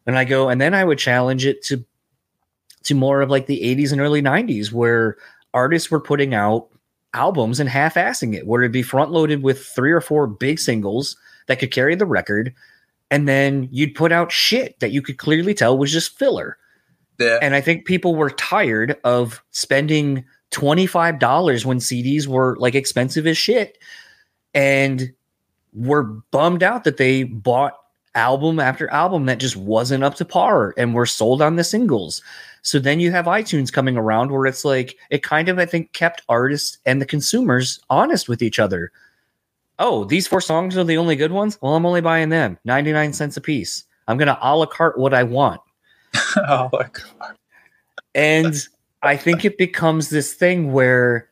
Speaker 1: And I go, and then I would challenge it to to more of like the 80s and early 90s where artists were putting out albums and half-assing it where it'd be front loaded with three or four big singles that could carry the record and then you'd put out shit that you could clearly tell was just filler yeah. and i think people were tired of spending $25 when cds were like expensive as shit and were bummed out that they bought album after album that just wasn't up to par and were sold on the singles so then you have iTunes coming around where it's like it kind of I think kept artists and the consumers honest with each other. oh, these four songs are the only good ones. Well, I'm only buying them, ninety nine cents a piece. I'm gonna a la carte what I want. *laughs*
Speaker 3: oh my god!
Speaker 1: And I think it becomes this thing where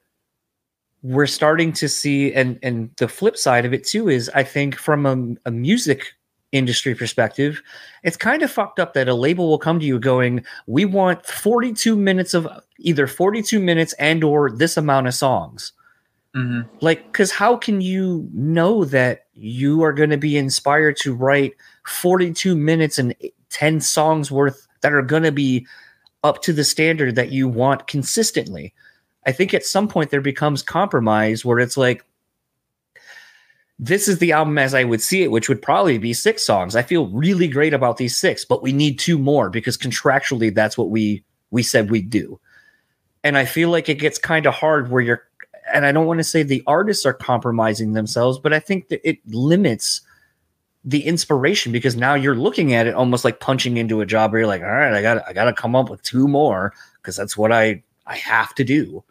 Speaker 1: we're starting to see, and and the flip side of it too is, I think from a, a music industry perspective, it's kind of fucked up that a label will come to you going, "We want 42 minutes of either 42 minutes and or this amount of songs."
Speaker 3: Mm-hmm.
Speaker 1: Like, because how can you know that you are going to be inspired to write 42 minutes and 10 songs worth that are going to be up to the standard that you want consistently? I think at some point there becomes compromise where it's like, this is the album as I would see it, which would probably be six songs. I feel really great about these six, but we need two more because contractually that's what we we said we'd do. And I feel like it gets kind of hard where you're and I don't want to say the artists are compromising themselves, but I think that it limits the inspiration because now you're looking at it almost like punching into a job where you're like, all right, I got I got to come up with two more because that's what I I have to do.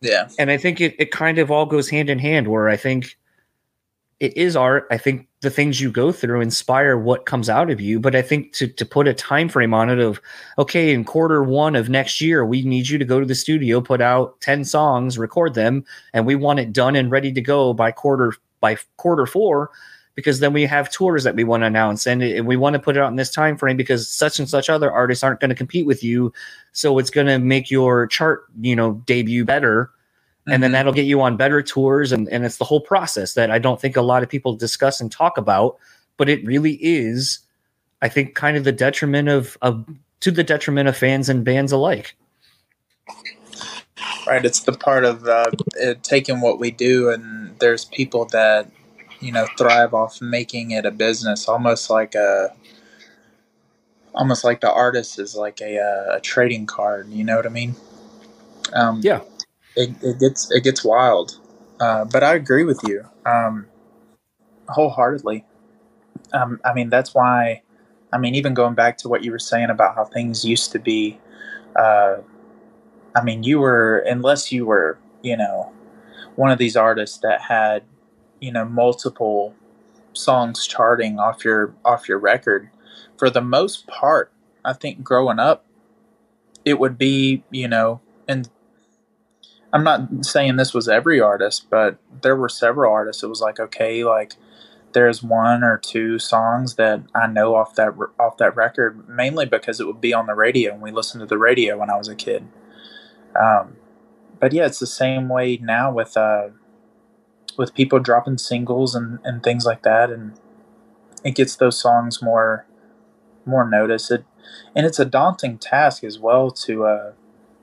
Speaker 3: Yeah.
Speaker 1: And I think it it kind of all goes hand in hand where I think it is art. I think the things you go through inspire what comes out of you. But I think to to put a time frame on it of okay, in quarter one of next year, we need you to go to the studio, put out ten songs, record them, and we want it done and ready to go by quarter by quarter four, because then we have tours that we want to announce and, and we want to put it out in this time frame because such and such other artists aren't going to compete with you, so it's going to make your chart you know debut better and then
Speaker 3: Mhm.
Speaker 1: that'll get you on better tours and, and it's the whole process that i don't think a lot of people discuss and talk about but it really is i think kind of the detriment of, of to the detriment of fans and bands alike
Speaker 3: Right. It's the part of uh, taking what we do, and there's people that you know thrive off making it a business, almost like a, almost like the artist is like a, uh, a trading card. You know what I mean? Um,
Speaker 1: Yeah.
Speaker 3: It, it gets it gets wild, uh, but I agree with you um, wholeheartedly. Um, I mean, that's why. I mean, even going back to what you were saying about how things used to be. Uh, I mean, you were unless you were, you know, one of these artists that had, you know, multiple songs charting off your off your record. For the most part, I think growing up, it would be, you know, and I'm not saying this was every artist, but there were several artists. It was like, okay, like there's one or two songs that I know off that off that record, mainly because it would be on the radio, and we listened to the radio when I was a kid. Um, but yeah, it's the same way now with uh, with people dropping singles and, and things like that, and it gets those songs more more notice. It and it's a daunting task as well to uh,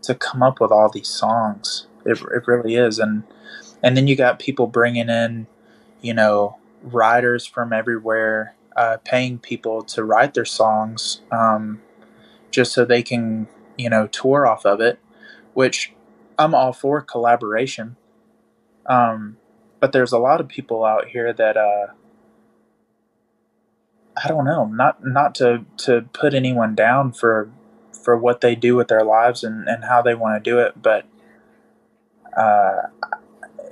Speaker 3: to come up with all these songs. It, it really is, and and then you got people bringing in, you know, writers from everywhere, uh, paying people to write their songs, um, just so they can you know tour off of it which I'm all for collaboration. Um, but there's a lot of people out here that uh, I don't know, not not to to put anyone down for for what they do with their lives and, and how they want to do it, but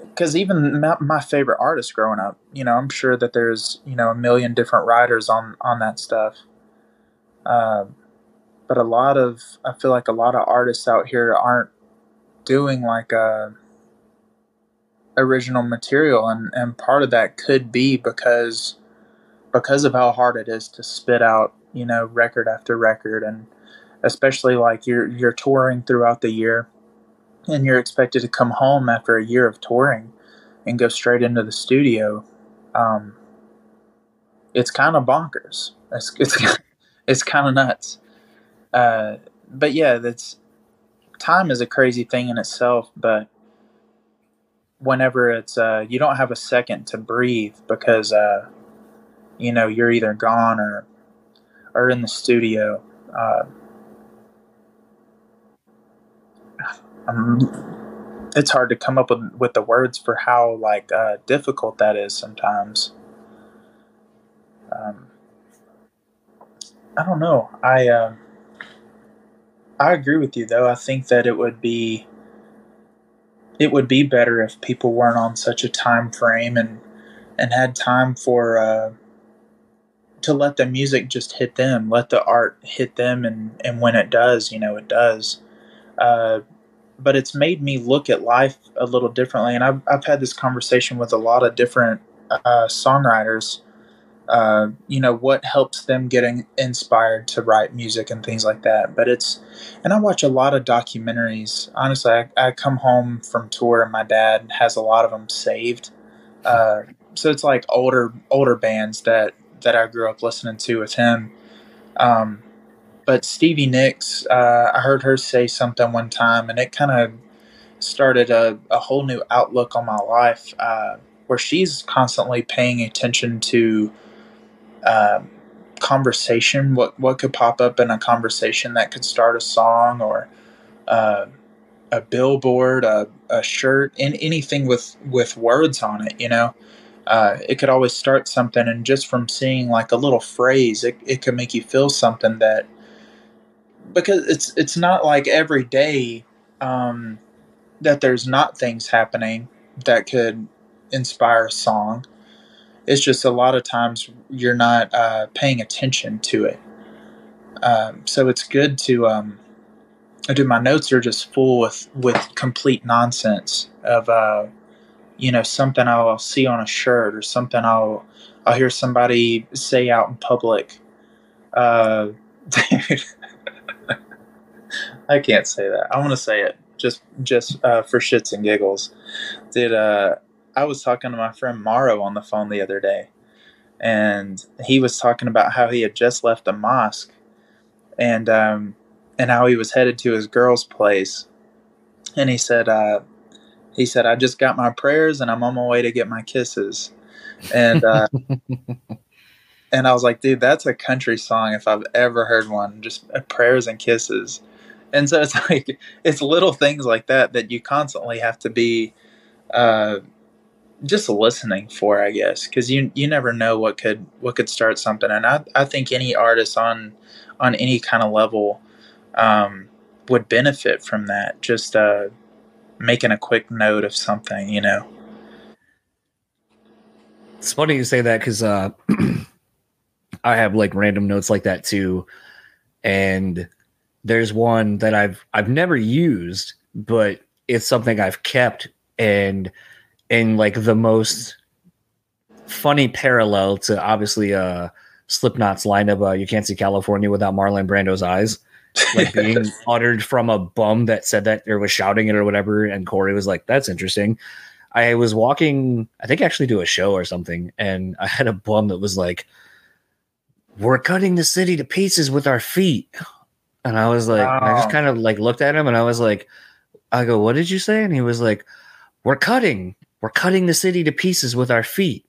Speaker 3: because even my, my favorite artists growing up, you know, I'm sure that there's you know a million different writers on on that stuff. Um, but a lot of I feel like a lot of artists out here aren't doing like a original material and and part of that could be because because of how hard it is to spit out you know record after record and especially like you're you're touring throughout the year and you're expected to come home after a year of touring and go straight into the studio um, it's kind of bonkers. It's it's, *laughs* it's kind of nuts. Uh, but yeah that's time is a crazy thing in itself but whenever it's uh, you don't have a second to breathe because uh, you know you're either gone or or in the studio. Uh, um, it's hard to come up with, with the words for how like uh, difficult that is sometimes. Um, I don't know. I uh, I agree with you though. I think that it would be it would be better if people weren't on such a time frame and and had time for uh, to let the music just hit them, let the art hit them, and and when it does, you know, it does. Uh, but it's made me look at life a little differently, and I've I've had this conversation with a lot of different uh, songwriters. Uh, you know what helps them getting inspired to write music and things like that. But it's, and I watch a lot of documentaries. Honestly, I, I come home from tour and my dad has a lot of them saved. Uh, so it's like older older bands that that I grew up listening to with him. Um, but Stevie Nicks, uh, I heard her say something one time, and it kind of started a, a whole new outlook on my life, uh, where she's constantly paying attention to uh, conversation, what what could pop up in a conversation that could start a song or uh, a billboard, a, a shirt, and anything with with words on it, you know? Uh, it could always start something and just from seeing like a little phrase it, it could make you feel something that because it's it's not like every day um, that there's not things happening that could inspire a song it's just a lot of times you're not uh, paying attention to it um, so it's good to um, do my notes are just full with with complete nonsense of uh, you know something I'll see on a shirt or something I'll I'll hear somebody say out in public. Uh, dude, *laughs* I can't say that. I want to say it just just uh, for shits and giggles. Did uh, I was talking to my friend Morrow on the phone the other day, and he was talking about how he had just left a mosque, and um, and how he was headed to his girl's place, and he said, uh, he said, I just got my prayers and I'm on my way to get my kisses. And, uh, *laughs* and I was like, dude, that's a country song if I've ever heard one, just uh, prayers and kisses. And so it's *laughs* like, it's little things like that that you constantly have to be, uh, just listening for, I guess, because you you never know what could what could start something, and I I think any artist on on any kind of level um, would benefit from that. Just uh, making a quick note of something, you know.
Speaker 1: It's funny you say that because uh, *clears throat* I have like random notes like that too, and there's one that I've I've never used, but it's something I've kept and in like the most funny parallel to obviously uh Slipknot's line of uh, "You Can't See California Without Marlon Brando's Eyes." like *laughs* being uttered from a bum that said that or was shouting it or whatever. And Corey was like, "That's interesting." I was walking, I think actually to a show or something, and I had a bum that was like, "We're cutting the city to pieces with our feet," and I was like, I just kind of like looked at him and I was like, I go, "What did you say?" And he was like, "We're cutting, we're cutting the city to pieces with our feet."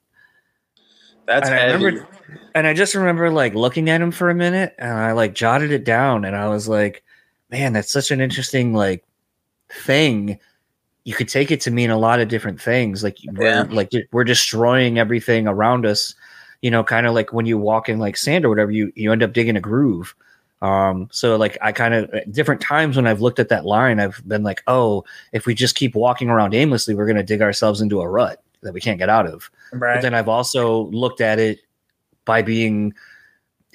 Speaker 3: That's
Speaker 1: and I remember, and I just remember like looking at him for a minute, and I like jotted it down, and I was like, "Man, that's such an interesting like thing." You could take it to mean a lot of different things. Like we're like we're destroying everything around us. You know, kind of like when you walk in like sand or whatever, you you end up digging a groove. Um, so like I kind of different times when I've looked at that line, I've been like, oh, if we just keep walking around aimlessly, we're gonna dig ourselves into a rut that we can't get out of.
Speaker 3: right.
Speaker 1: But then I've also looked at it by being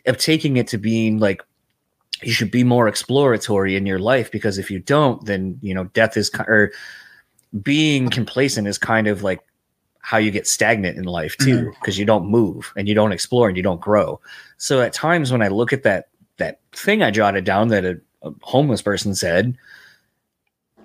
Speaker 1: of taking it to being like you should be more exploratory in your life because if you don't, then you know death is or being complacent is kind of like how you get stagnant in life too because you don't move and you don't explore and you don't grow. So at times when I look at that that thing I jotted down that a, a homeless person said,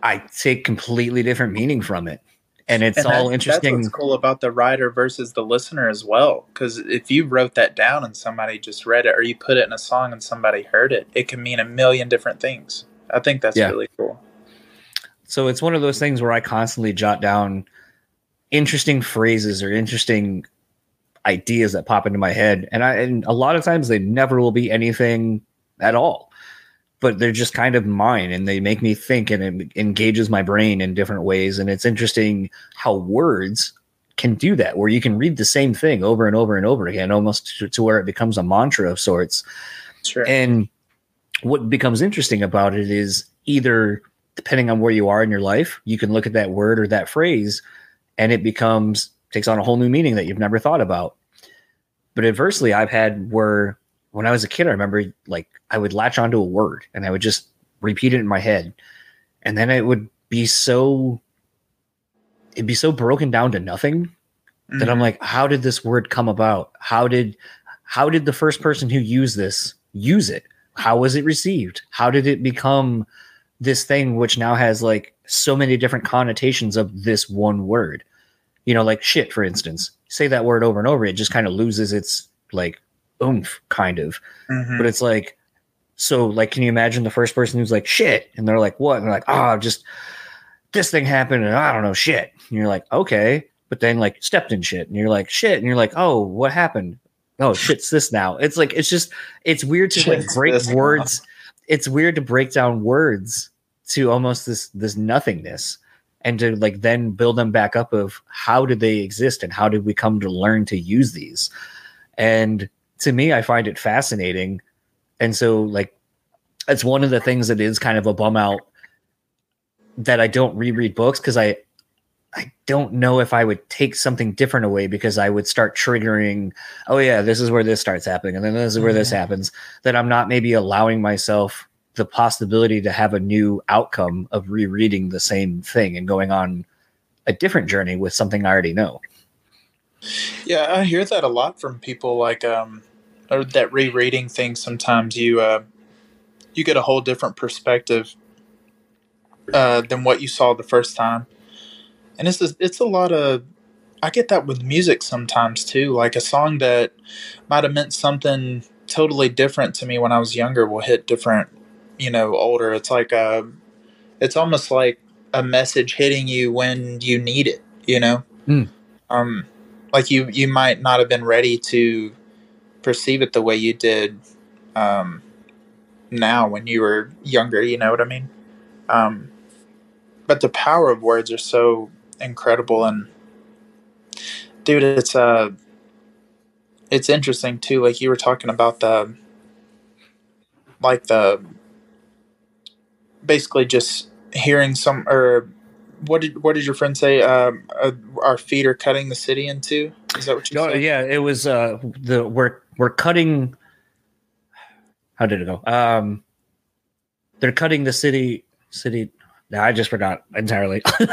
Speaker 1: I take completely different meaning from it. And it's
Speaker 3: And
Speaker 1: all
Speaker 3: that-
Speaker 1: interesting.
Speaker 3: That's what's cool about the writer versus the listener as well. Because if you wrote that down and somebody just read it, or you put it in a song and somebody heard it, it can mean a million different things. I think that's
Speaker 1: Yeah.
Speaker 3: really cool.
Speaker 1: So it's one of those things where I constantly jot down interesting phrases or interesting ideas that pop into my head, and I and a lot of times they never will be anything at all, but they're just kind of mine, and they make me think, and it engages my brain in different ways. And it's interesting how words can do that, where you can read the same thing over and over and over again, almost to, to where it becomes a mantra of sorts.
Speaker 3: Sure.
Speaker 1: And what becomes interesting about it is either depending on where you are in your life, you can look at that word or that phrase and it becomes takes on a whole new meaning that you've never thought about. But adversely, I've had where when I was a kid, I remember like I would latch onto a word and I would just repeat it in my head. And then it would be so it'd be so broken down to nothing mm-hmm. that I'm like, how did this word come about? How did how did the first person who used this use it? How was it received? How did it become this thing which now has like so many different connotations of this one word? You know, like shit, for instance. Say that word over and over, it just kind of loses its like oomph, kind of. Mm-hmm. But it's like, so like, can you imagine the first person who's like shit, and they're like, what? And they're like, oh, just this thing happened, and I don't know shit. And you're like, okay, but then like stepped in shit, and you're like shit, and you're like, oh, what happened? Oh, shit's this now. It's like it's just it's weird to like break words. Now. It's weird to break down words to almost this this nothingness and to like then build them back up of how did they exist and how did we come to learn to use these and to me, I find it fascinating. And so, like, it's one of the things that is kind of a bum out that I don't reread books because I I don't know if I would take something different away because I would start triggering, oh yeah, this is where this starts happening, and then this is where this happens. That I'm not maybe allowing myself the possibility to have a new outcome of rereading the same thing and going on a different journey with something I already know.
Speaker 3: Yeah, I hear that a lot from people like um or that rereading things sometimes you uh you get a whole different perspective uh than what you saw the first time. And it's it's a lot of I get that with music sometimes too. Like a song that might have meant something totally different to me when I was younger will hit different, you know, older. It's like a uh, it's almost like a message hitting you when you need it, you know? Mm. Um like you you might not have been ready to perceive it the way you did um, now when you were younger. You know what I mean? Um, but the power of words are so incredible, and dude, it's uh, it's interesting too. Like you were talking about the, like the, basically just hearing some or what did what did your friend say? Um, uh, our feet are cutting the city into. Is that what you? No, said?
Speaker 1: yeah, it was. Uh, the we're we're cutting. How did it go? Um, they're cutting the city. City. I just forgot entirely. *laughs* uh,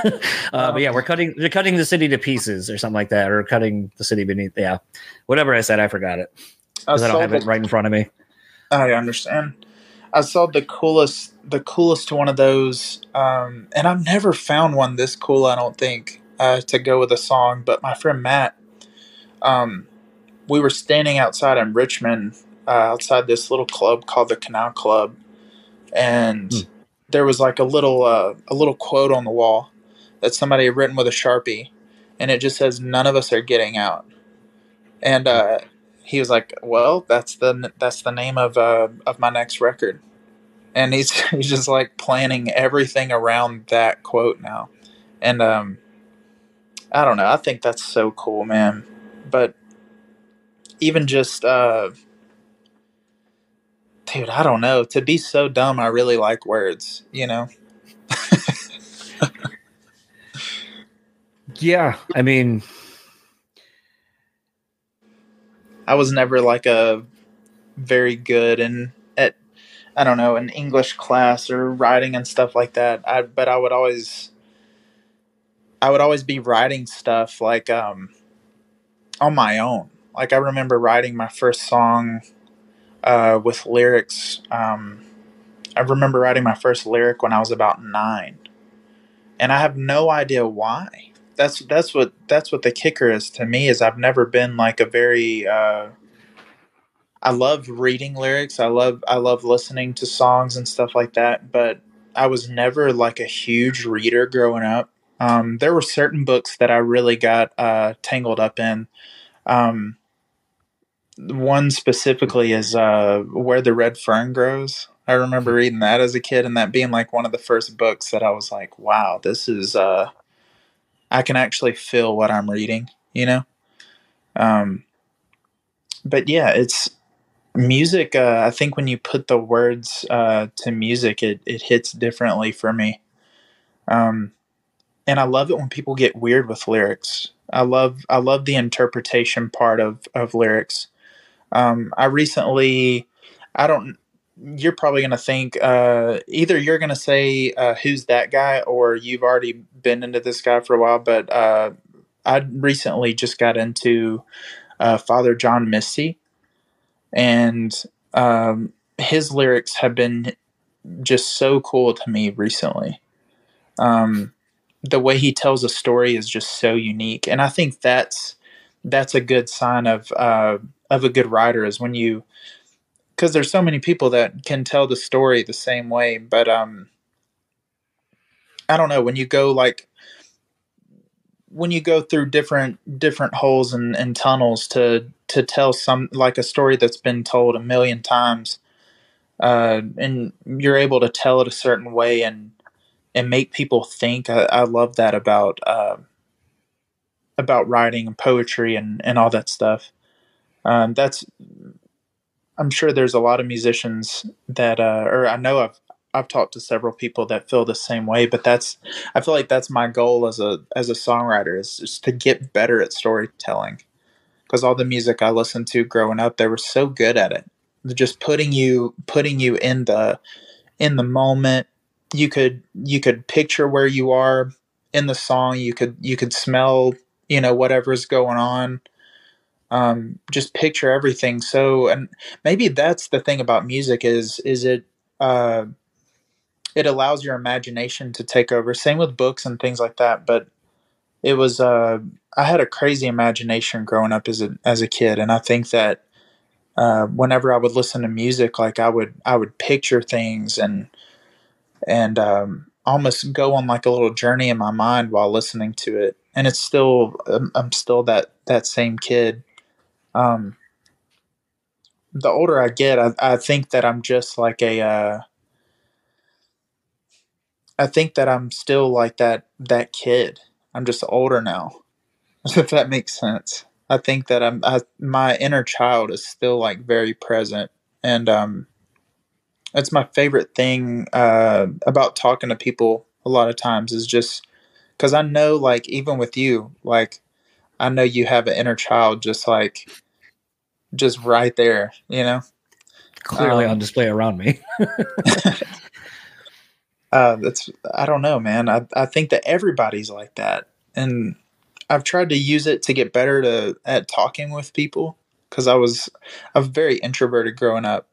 Speaker 1: oh, but yeah, we're cutting. They're cutting the city to pieces, or something like that, or cutting the city beneath. Yeah, whatever I said, I forgot it because I, I, don't have it right in front of me.
Speaker 3: I understand. I saw the coolest, the coolest one of those, um, and I've never found one this cool. I don't think uh, to go with a song. But my friend Matt, um, we were standing outside in Richmond, uh, outside this little club called the Canal Club, and mm. there was like a little, uh, a little quote on the wall that somebody had written with a sharpie, and it just says, "None of us are getting out." And uh, he was like, "Well, that's the that's the name of uh, of my next record," and he's *laughs* he's just like planning everything around that quote now, and um, I don't know. I think that's so cool, man. But even just uh, dude, I don't know. To be so dumb, I really like words. You know. *laughs*
Speaker 1: yeah, I mean
Speaker 3: I was never like a very good in at I don't know an English class or writing and stuff like that. I but I would always I would always be writing stuff like um on my own. Like I remember writing my first song uh, with lyrics. Um, I remember writing my first lyric when I was about nine, and I have no idea why that's that's what that's what the kicker is to me is I've never been like a very uh, I love reading lyrics. I love I love listening to songs and stuff like that, but I was never like a huge reader growing up. Um, there were certain books that I really got uh, tangled up in. Um, one specifically is uh, Where the Red Fern Grows. I remember reading that as a kid and that being like one of the first books that I was like, wow, this is uh, I can actually feel what I'm reading, you know? Um, but yeah, it's music. Uh, I think when you put the words uh, to music, it, it hits differently for me. Um, and I love it when people get weird with lyrics. I love I love the interpretation part of of lyrics. Um, I recently, I don't. You're probably going to think uh, either you're going to say uh, who's that guy, or you've already been into this guy for a while. But uh, I recently just got into uh, Father John Misty, and um, his lyrics have been just so cool to me recently. Um, the way he tells a story is just so unique, and I think that's that's a good sign of uh, of a good writer is when you because there's so many people that can tell the story the same way, but um, I don't know when you go like when you go through different different holes and, and tunnels to to tell some like a story that's been told a million times uh, and you're able to tell it a certain way and and make people think i, I love that about uh, about writing and poetry and and all that stuff. Um, that's i'm sure there's a lot of musicians that uh, or i know i've I've talked to several people that feel the same way, but that's I feel like that's my goal as a as a songwriter is just to get better at storytelling. Because all the music I listened to growing up, they were so good at it. Just putting you putting you in the in the moment. You could you could picture where you are in the song. You could you could smell you know whatever's going on. Um, just picture everything. So and maybe that's the thing about music is is it uh, it allows your imagination to take over. Same with books and things like that. But it was uh, I had a crazy imagination growing up as a as a kid, and I think that uh, whenever I would listen to music, like I would I would picture things and and um, almost go on like a little journey in my mind while listening to it. And it's still I'm, I'm still that that same kid. Um, the older I get, I, I think that I'm just like a uh, I think that I'm still like that that kid. I'm just older now. *laughs* If that makes sense. I think that I'm I, my inner child is still like very present and um it's my favorite thing uh about talking to people a lot of times is just cuz I know like even with you like I know you have an inner child just like just right there, you know.
Speaker 1: Clearly
Speaker 3: Um,
Speaker 1: on display around me. *laughs*
Speaker 3: uh, that's I don't know, man. I I think that everybody's like that, and I've tried to use it to get better to at talking with people because I was I was very introverted growing up.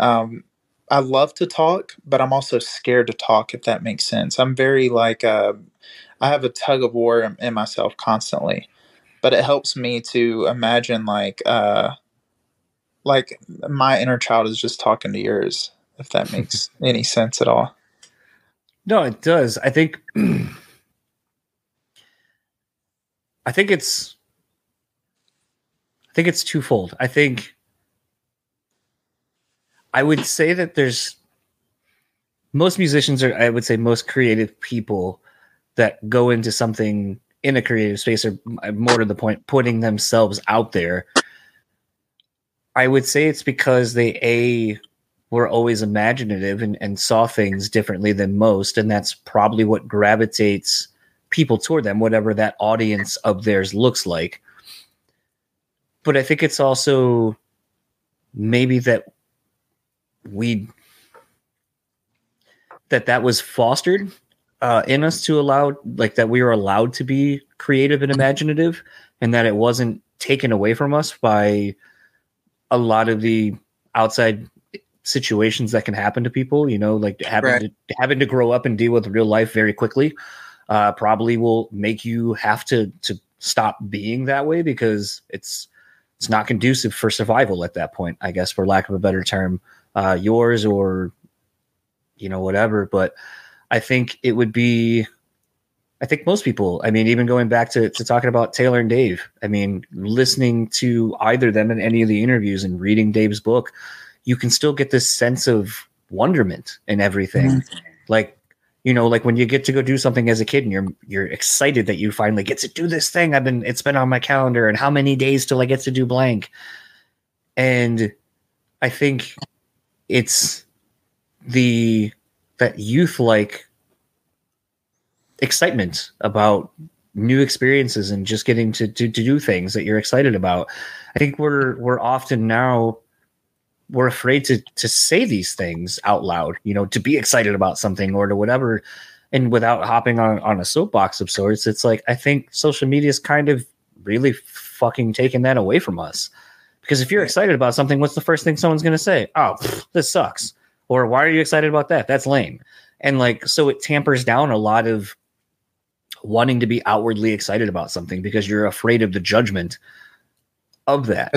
Speaker 3: Um, I love to talk, but I'm also scared to talk. If that makes sense, I'm very like uh, I have a tug of war in, in myself constantly, but it helps me to imagine like uh, like my inner child is just talking to yours. If that *laughs* makes any sense at all.
Speaker 1: No, it does. I think *clears throat* I think it's I think it's twofold. I think I would say that there's most musicians are I would say most creative people that go into something in a creative space or uh, more to the point putting themselves out there. I would say it's because they a were always imaginative and, and saw things differently than most. And that's probably what gravitates people toward them, whatever that audience of theirs looks like. But I think it's also maybe that we that that was fostered uh, in us to allow like that we were allowed to be creative and imaginative and that it wasn't taken away from us by a lot of the outside situations that can happen to people you know like having
Speaker 3: Right.
Speaker 1: to having to grow up and deal with real life very quickly uh, probably will make you have to to stop being that way because it's it's not conducive for survival at that point i guess for lack of a better term uh, yours or you know whatever but i think it would be i think most people i mean even going back to, to talking about taylor and dave i mean listening to either them in any of the interviews and reading dave's book you can still get this sense of wonderment in everything. Mm-hmm. Like you know like when you get to go do something as a kid and you're you're excited that you finally get to do this thing i've been it's been on my calendar and how many days till i get to do blank. And i think it's the that youth like excitement about new experiences and just getting to, to to do things that you're excited about. I think we're we're often now we're afraid to to say these things out loud, you know, to be excited about something or to whatever. And without hopping on, on a soapbox of sorts, it's like I think social media is kind of really fucking taking that away from us. Because if you're excited about something, what's the first thing someone's going to say? Oh, pff, this sucks. Or why are you excited about that? That's lame. And like, so it tampers down a lot of wanting to be outwardly excited about something because you're afraid of the judgment of that.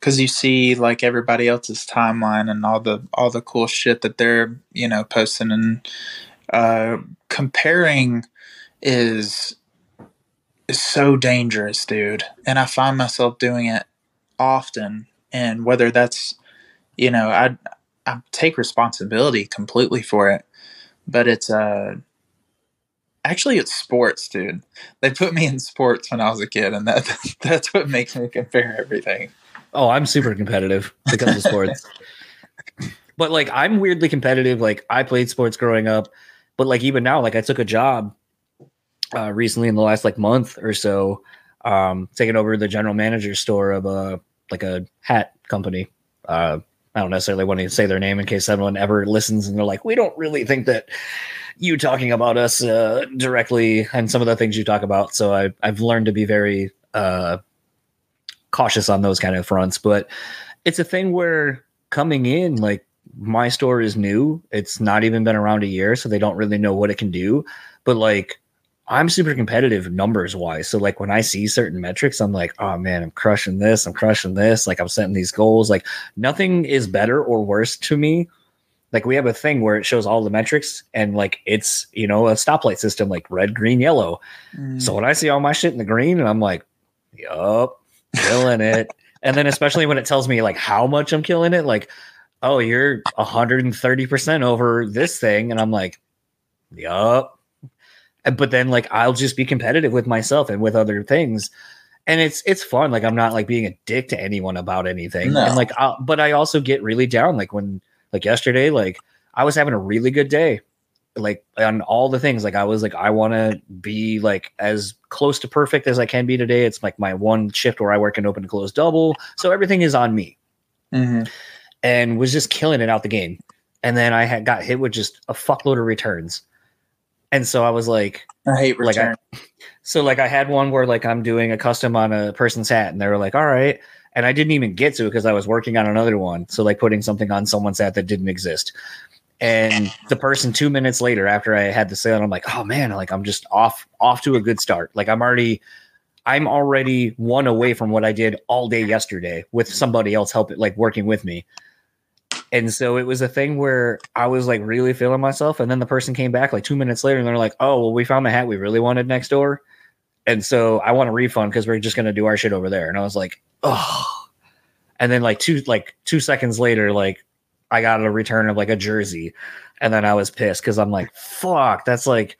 Speaker 3: because you see like everybody else's timeline and all the all the cool shit that they're you know posting and uh comparing is is so dangerous dude and i find myself doing it often and whether that's you know i i take responsibility completely for it but it's uh actually it's sports dude they put me in sports when i was a kid and that *laughs* that's what makes me compare everything
Speaker 1: Oh, I'm super competitive because of sports. *laughs* but like I'm weirdly competitive. Like I played sports growing up, but like even now, like I took a job uh recently in the last like month or so, um, taking over the general manager store of a like a hat company. Uh I don't necessarily want to say their name in case anyone ever listens and they're like, we don't really think that you talking about us uh, directly and some of the things you talk about. So I, I've learned to be very uh, cautious on those kind of fronts. But it's a thing where coming in, like my store is new. It's not even been around a year, so they don't really know what it can do. But like I'm super competitive numbers wise. So like when I see certain metrics, I'm like, oh man, I'm crushing this, I'm crushing this. Like I'm setting these goals. Like nothing is better or worse to me. Like we have a thing where it shows all the metrics and like it's, you know, a stoplight system like red, green, yellow. Mm. So when I see all my shit in the green and I'm like, yup, killing it. and then especially when it tells me like how much I'm killing it, like, oh, you're 130% over this thing. And I'm like, yup. But then like I'll just be competitive with myself and with other things. And it's it's fun. Like I'm not like being a dick to anyone about anything.
Speaker 3: No.
Speaker 1: And like I'll, but I also get really down. Like when like yesterday, like I was having a really good day like on all the things like i was like i want to be like as close to perfect as i can be today it's like my one shift where i work an open and close double so everything is on me
Speaker 3: Mhm.
Speaker 1: and was just killing it out the game and then i had got hit with just a fuckload of returns and so i was like
Speaker 3: I hate
Speaker 1: Like, I-
Speaker 3: return.
Speaker 1: so like I had one where like I'm doing a custom on a person's hat and they were like, all right. And I didn't even get to it because I was working on another one. So like putting something on someone's hat that didn't exist. And the person two minutes later after I had the sale, I'm like, oh man, like I'm just off off to a good start. Like I'm already I'm already one away from what I did all day yesterday with somebody else helping like working with me. And so it was a thing where I was like really feeling myself. And then the person came back like two minutes later and they're like, oh, well, we found the hat we really wanted next door. And so I want a refund because we're just going to do our shit over there. And I was like, oh. And then like two, like two seconds later, like I got a return of like a jersey. And then I was pissed because I'm like, fuck, that's like,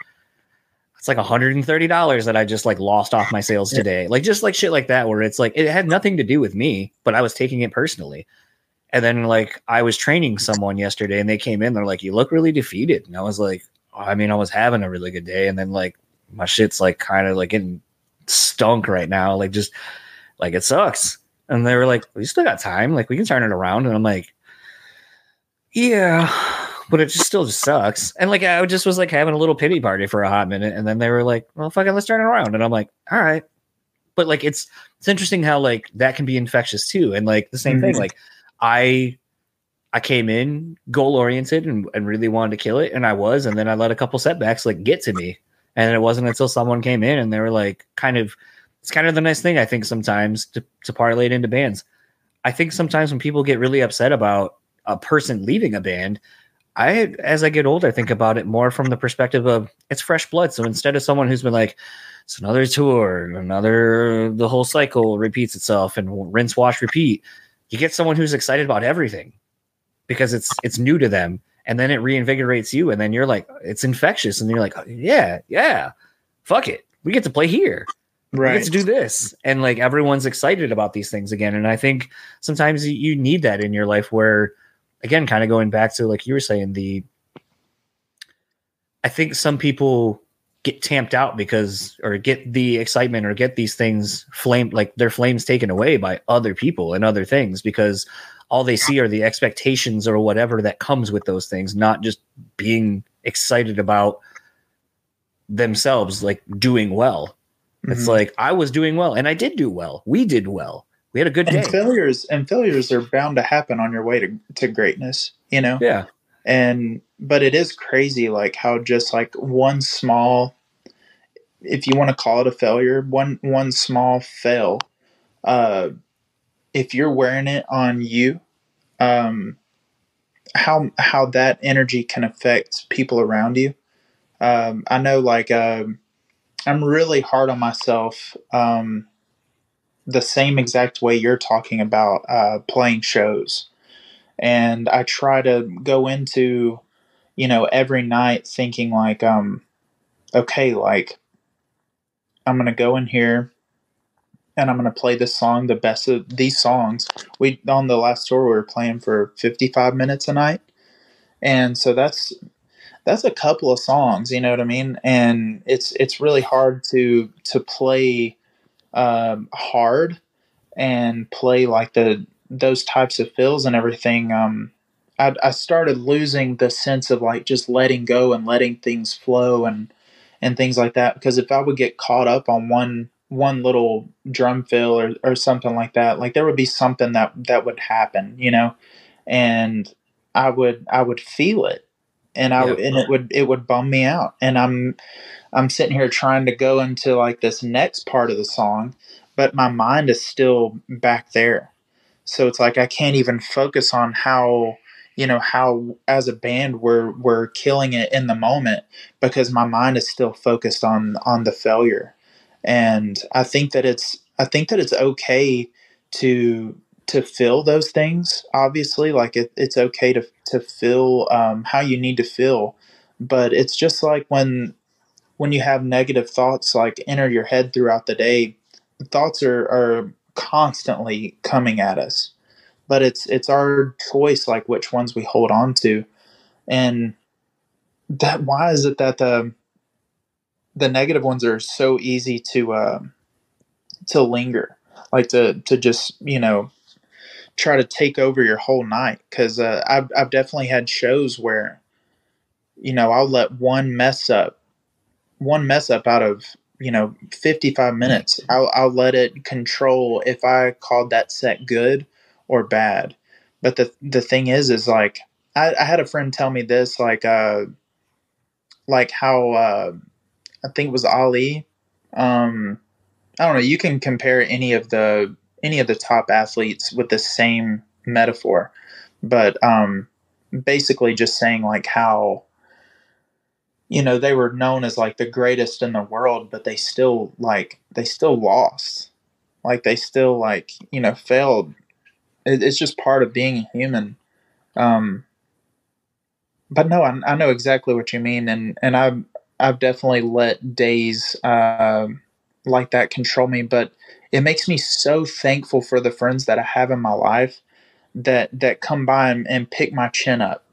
Speaker 1: it's like $130 that I just like lost off my sales today. Like just like shit like that, where it's like, it had nothing to do with me, but I was taking it personally. And then like I was training someone yesterday and they came in, they're like, You look really defeated. And I was like, I mean, I was having a really good day. And then like my shit's like kind of like getting stunk right now. Like just like it sucks. And they were like, We still got time, like we can turn it around. And I'm like, Yeah, but it just still just sucks. And like I just was like having a little pity party for a hot minute. And then they were like, Well, fucking let's turn it around. And I'm like, All right. But like it's it's interesting how like that can be infectious too. And like the same thing,
Speaker 3: Mhm.
Speaker 1: like I I came in goal oriented and, and really wanted to kill it, and I was, and then I let a couple setbacks like get to me, and it wasn't until someone came in and they were like, kind of, it's kind of the nice thing I think sometimes to to parlay it into bands. I think sometimes when people get really upset about a person leaving a band, I as I get older, think about it more from the perspective of it's fresh blood. So instead of someone who's been like, it's another tour, another the whole cycle repeats itself and rinse, wash, repeat you get someone who's excited about everything because it's it's new to them. And then it reinvigorates you. And then you're like it's infectious. And you're like yeah yeah fuck it. We get to play here. We
Speaker 3: Right.
Speaker 1: get to do this. And like everyone's excited about these things again. And i think sometimes you need that in your life where again kind of going back to like you were saying the i think some people get tamped out because or get the excitement or get these things flamed like their flames taken away by other people and other things because all they see are the expectations or whatever that comes with those things not just being excited about themselves like doing well. It's
Speaker 3: Mhm.
Speaker 1: like i was doing well and i did do well. We did well. We had a good day.
Speaker 3: failures and failures are bound to happen on your way to, to greatness you know?
Speaker 1: Yeah.
Speaker 3: And but it is crazy like how just like one small if you want to call it a failure one one small fail uh if you're wearing it on you um how how that energy can affect people around you. Um i know like um i'm really hard on myself um the same exact way you're talking about uh playing shows. And I try to go into, you know, every night thinking like, um, okay, like I'm gonna go in here and I'm gonna play this song, the best of these songs. We on the last tour we were playing for 55 minutes a night, and so that's that's a couple of songs, you know what I mean? And it's it's really hard to to play um, hard and play like the those types of fills and everything, um, I, I started losing the sense of like just letting go and letting things flow and and things like that. Because if I would get caught up on one one little drum fill or, or something like that, like there would be something that that would happen, you know, and I would I would feel it, and I and it would it would bum me out, and I'm I'm sitting here trying to go into like this next part of the song, but my mind is still back there. So it's like I can't even focus on how you know how as a band we're we're killing it in the moment because my mind is still focused on on the failure. And I think that it's I think that it's okay to to feel those things. Obviously, like it, it's okay to to feel um, how you need to feel, but it's just like when when you have negative thoughts like enter your head throughout the day thoughts are, are constantly coming at us but it's it's our choice like which ones we hold on to. And that why is it that the the negative ones are so easy to uh, to linger? Like to to just you know try to take over your whole night? Because uh, I've, I've definitely had shows where you know i'll let one mess up one mess up out of you know 55 minutes. I'll, I'll let it control if i called that set good or bad. But the the thing is is like i, I had a friend tell me this like uh like how uh i think it was ali um i don't know you can compare any of the any of the top athletes with the same metaphor. But um basically just saying like how you know they were known as like the greatest in the world but they still like they still lost. Like they still like you know failed it, it's just part of being human um but no I, I know exactly what you mean and and i've i've definitely let days uh, like that control me but it makes me so thankful for the friends that i have in my life that that come by and, and pick my chin up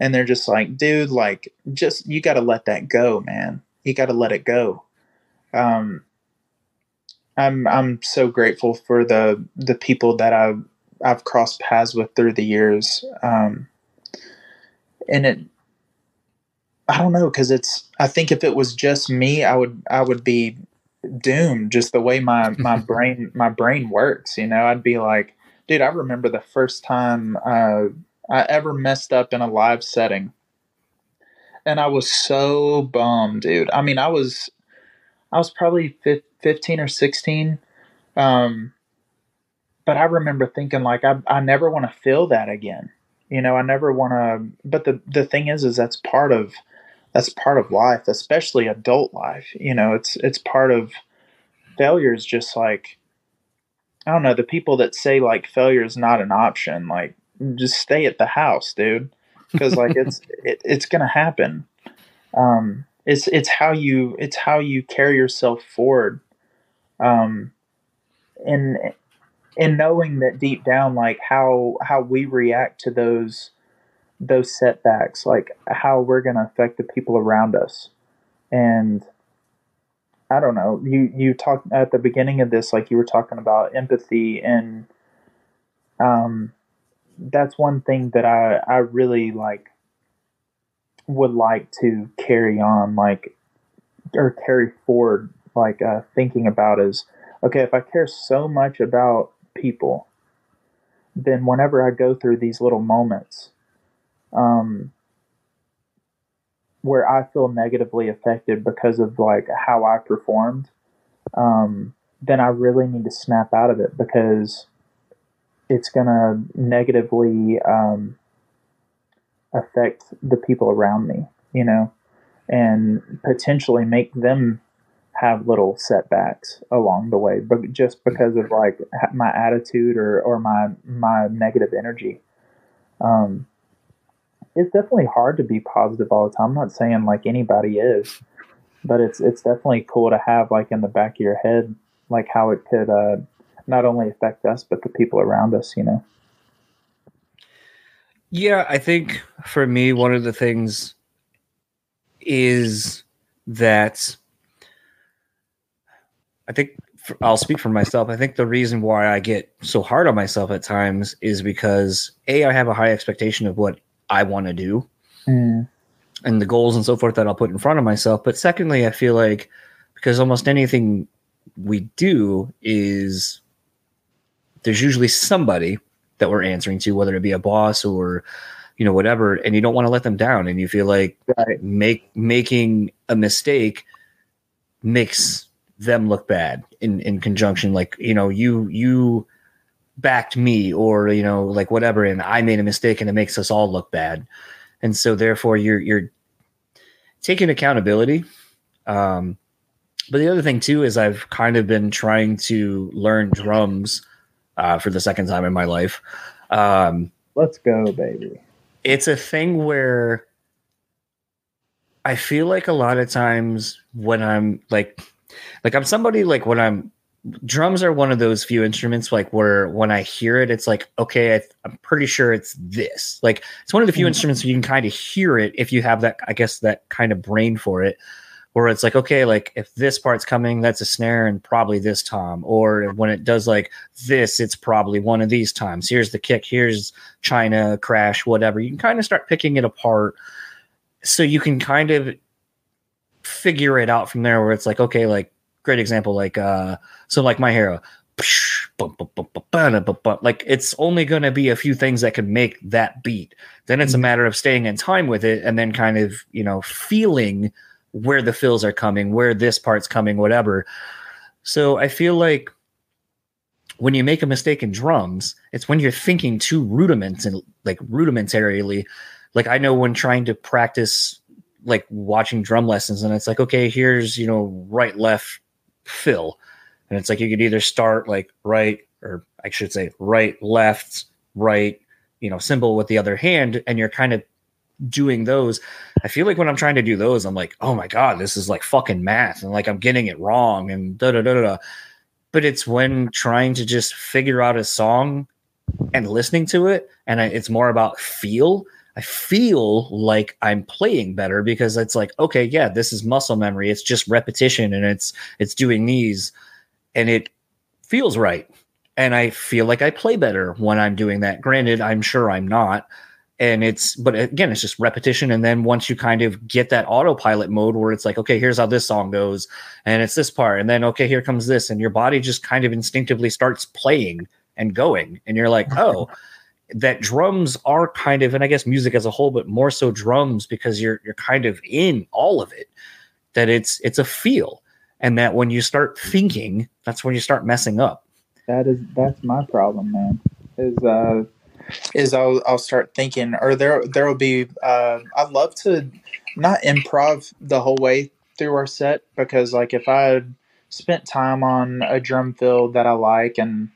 Speaker 3: and they're just like, dude, like, just you got to let that go, man. You got to let it go. Um, I'm I'm so grateful for the the people that I've I've crossed paths with through the years, um, and it. I don't know because it's. I think if it was just me, I would I would be doomed. Just the way my *laughs* my brain my brain works, you know. I'd be like, dude. I remember the first time. Uh, I ever messed up in a live setting. And I was so bummed, dude. I mean, I was I was probably 15 or 16. Um but I remember thinking like I I never want to feel that again. You know, I never want to but the the thing is is that's part of that's part of life, especially adult life. You know, it's it's part of failure is just like I don't know, the people that say like failure is not an option, like just stay at the house, dude. Because like it's *laughs* it, it's gonna happen. Um, it's it's how you it's how you carry yourself forward. Um, and and knowing that deep down, like how how we react to those those setbacks, like how we're gonna affect the people around us, and I don't know. You you talked at the beginning of this, like you were talking about empathy, and um, that's one thing that I I really like would like to carry on, like or carry forward, like uh, thinking about is okay. If I care so much about people, then whenever I go through these little moments, um, where I feel negatively affected because of like how I performed, um, then I really need to snap out of it because it's gonna negatively um, affect the people around me, you know, and potentially make them have little setbacks along the way, but just because of like my attitude or, or my my negative energy. Um, it's definitely hard to be positive all the time. I'm not saying like anybody is, but it's it's definitely cool to have like in the back of your head like how it could uh, not only affect us but the people around us. You know.
Speaker 1: Yeah, I think for me, one of the things is that I think for, I'll speak for myself. I think the reason why I get so hard on myself at times is because a I have a high expectation of what I want to do
Speaker 3: Mm.
Speaker 1: and the goals and so forth that I'll put in front of myself. But secondly, I feel like because almost anything we do is there's usually somebody that we're answering to, whether it be a boss or you know whatever, and you don't want to let them down, and you feel like
Speaker 3: Right.
Speaker 1: make making a mistake makes them look bad in in conjunction like you know you you backed me or you know like whatever and i made a mistake and it makes us all look bad. And so therefore you're you're taking accountability. Um but the other thing too is i've kind of been trying to learn drums uh, for the second time in my life. Um
Speaker 3: Let's go, baby.
Speaker 1: it's a thing where I feel like a lot of times when I'm like, like I'm somebody like when I'm drums are one of those few instruments like where when I hear it, it's like okay, I, I'm pretty sure it's this. Like it's one of the few
Speaker 3: Mhm.
Speaker 1: instruments where you can kind of hear it if you have that, I guess that kind of brain for it. Where it's like okay, like if this part's coming, that's a snare and probably this tom. Or when it does like this, it's probably one of these times. Here's the kick. Here's China crash, whatever. You can kind of start picking it apart, so you can kind of figure it out from there. Where it's like, okay, like great example, like uh, so like my hero, like it's only going to be a few things that can make that beat. Then it's a matter of staying in time with it, and then kind of you know feeling where the fills are coming, where this part's coming, whatever. So I feel like when you make a mistake in drums, it's when you're thinking too rudiments and like rudimentarily. Like I know when trying to practice like watching drum lessons and it's like, okay, here's, you know, right, left, fill. And it's like you could either start like right, or I should say right, left, right, you know, cymbal with the other hand, and you're kind of doing those. I feel like when I'm trying to do those, I'm like, oh my God, this is like fucking math. And like I'm getting it wrong and da da da da but it's when trying to just figure out a song and listening to it and I, it's more about feel i feel like i'm playing better because it's like okay yeah this is muscle memory. It's just repetition and it's it's doing these and it feels right. And i feel like i play better when i'm doing that. Granted i'm sure i'm not. And it's but again it's just repetition. And then once you kind of get that autopilot mode where it's like okay here's how this song goes and it's this part. And then okay here comes this. And your body just kind of instinctively starts playing and going. And you're like oh that drums are kind of and i guess music as a whole but more so drums because you're you're kind of in all of it that it's it's a feel and that when you start thinking that's when you start messing up
Speaker 3: That is that's my problem, man. Is uh is I'll I'll start thinking or there there will be uh I'd love to not improv the whole way through our set because like if I spent time on a drum fill that I like and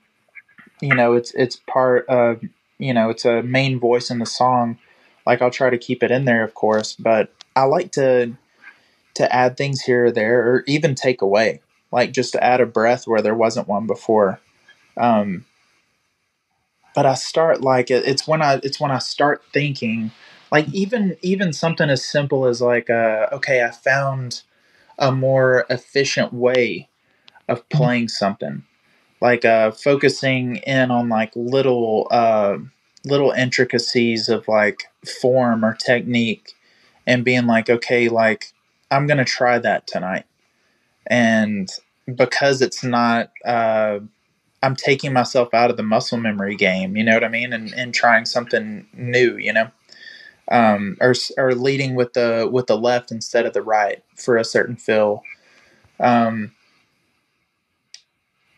Speaker 3: you know it's it's part of you know it's a main voice in the song like I'll try to keep it in there of course but I like to to add things here or there or even take away like just to add a breath where there wasn't one before. Um but I start like it, it's when I it's when I start thinking like even even something as simple as like uh okay I found a more efficient way of playing something like uh focusing in on like little uh little intricacies of like form or technique and being like okay like i'm gonna try that tonight. And because it's not uh i'm taking myself out of the muscle memory game you know what i mean? And, and trying something new you know? Um, or or leading with the with the left instead of the right for a certain fill. Um,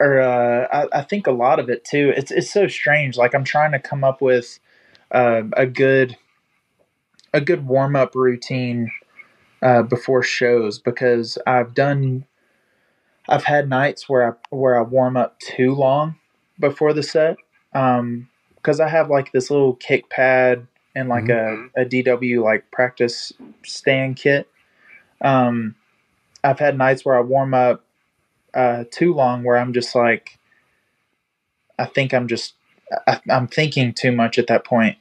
Speaker 3: or uh, I, I think a lot of it too. It's it's so strange. Like I'm trying to come up with uh, a good a good warm up routine uh, before shows because I've done I've had nights where I where I warm up too long before the set because um, I have like this little kick pad and like mm-hmm. a, a DW like practice stand kit. Um, I've had nights where I warm up uh, too long where I'm just like, I think I'm just, I, am thinking too much at that point.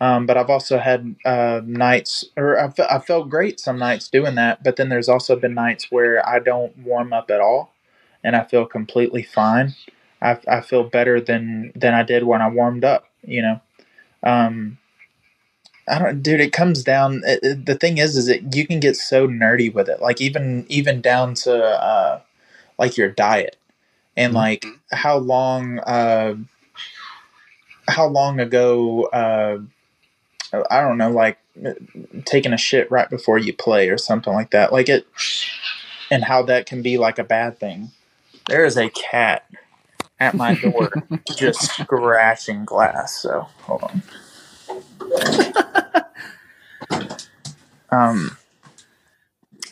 Speaker 3: Um, but I've also had uh, nights, or I felt great some nights doing that. But then there's also been nights where I don't warm up at all, and I feel completely fine. I, I feel better than than I did when I warmed up. You know, um, I don't, dude. It comes down. It, it, the thing is, is that you can get so nerdy with it. Like even even down to uh, like your diet and mm-hmm. like how long uh, how long ago uh, I don't know, like taking a shit right before you play or something like that. Like it, and how that can be like a bad thing. There is a cat at my door *laughs* just scratching glass. So hold on. *laughs* um,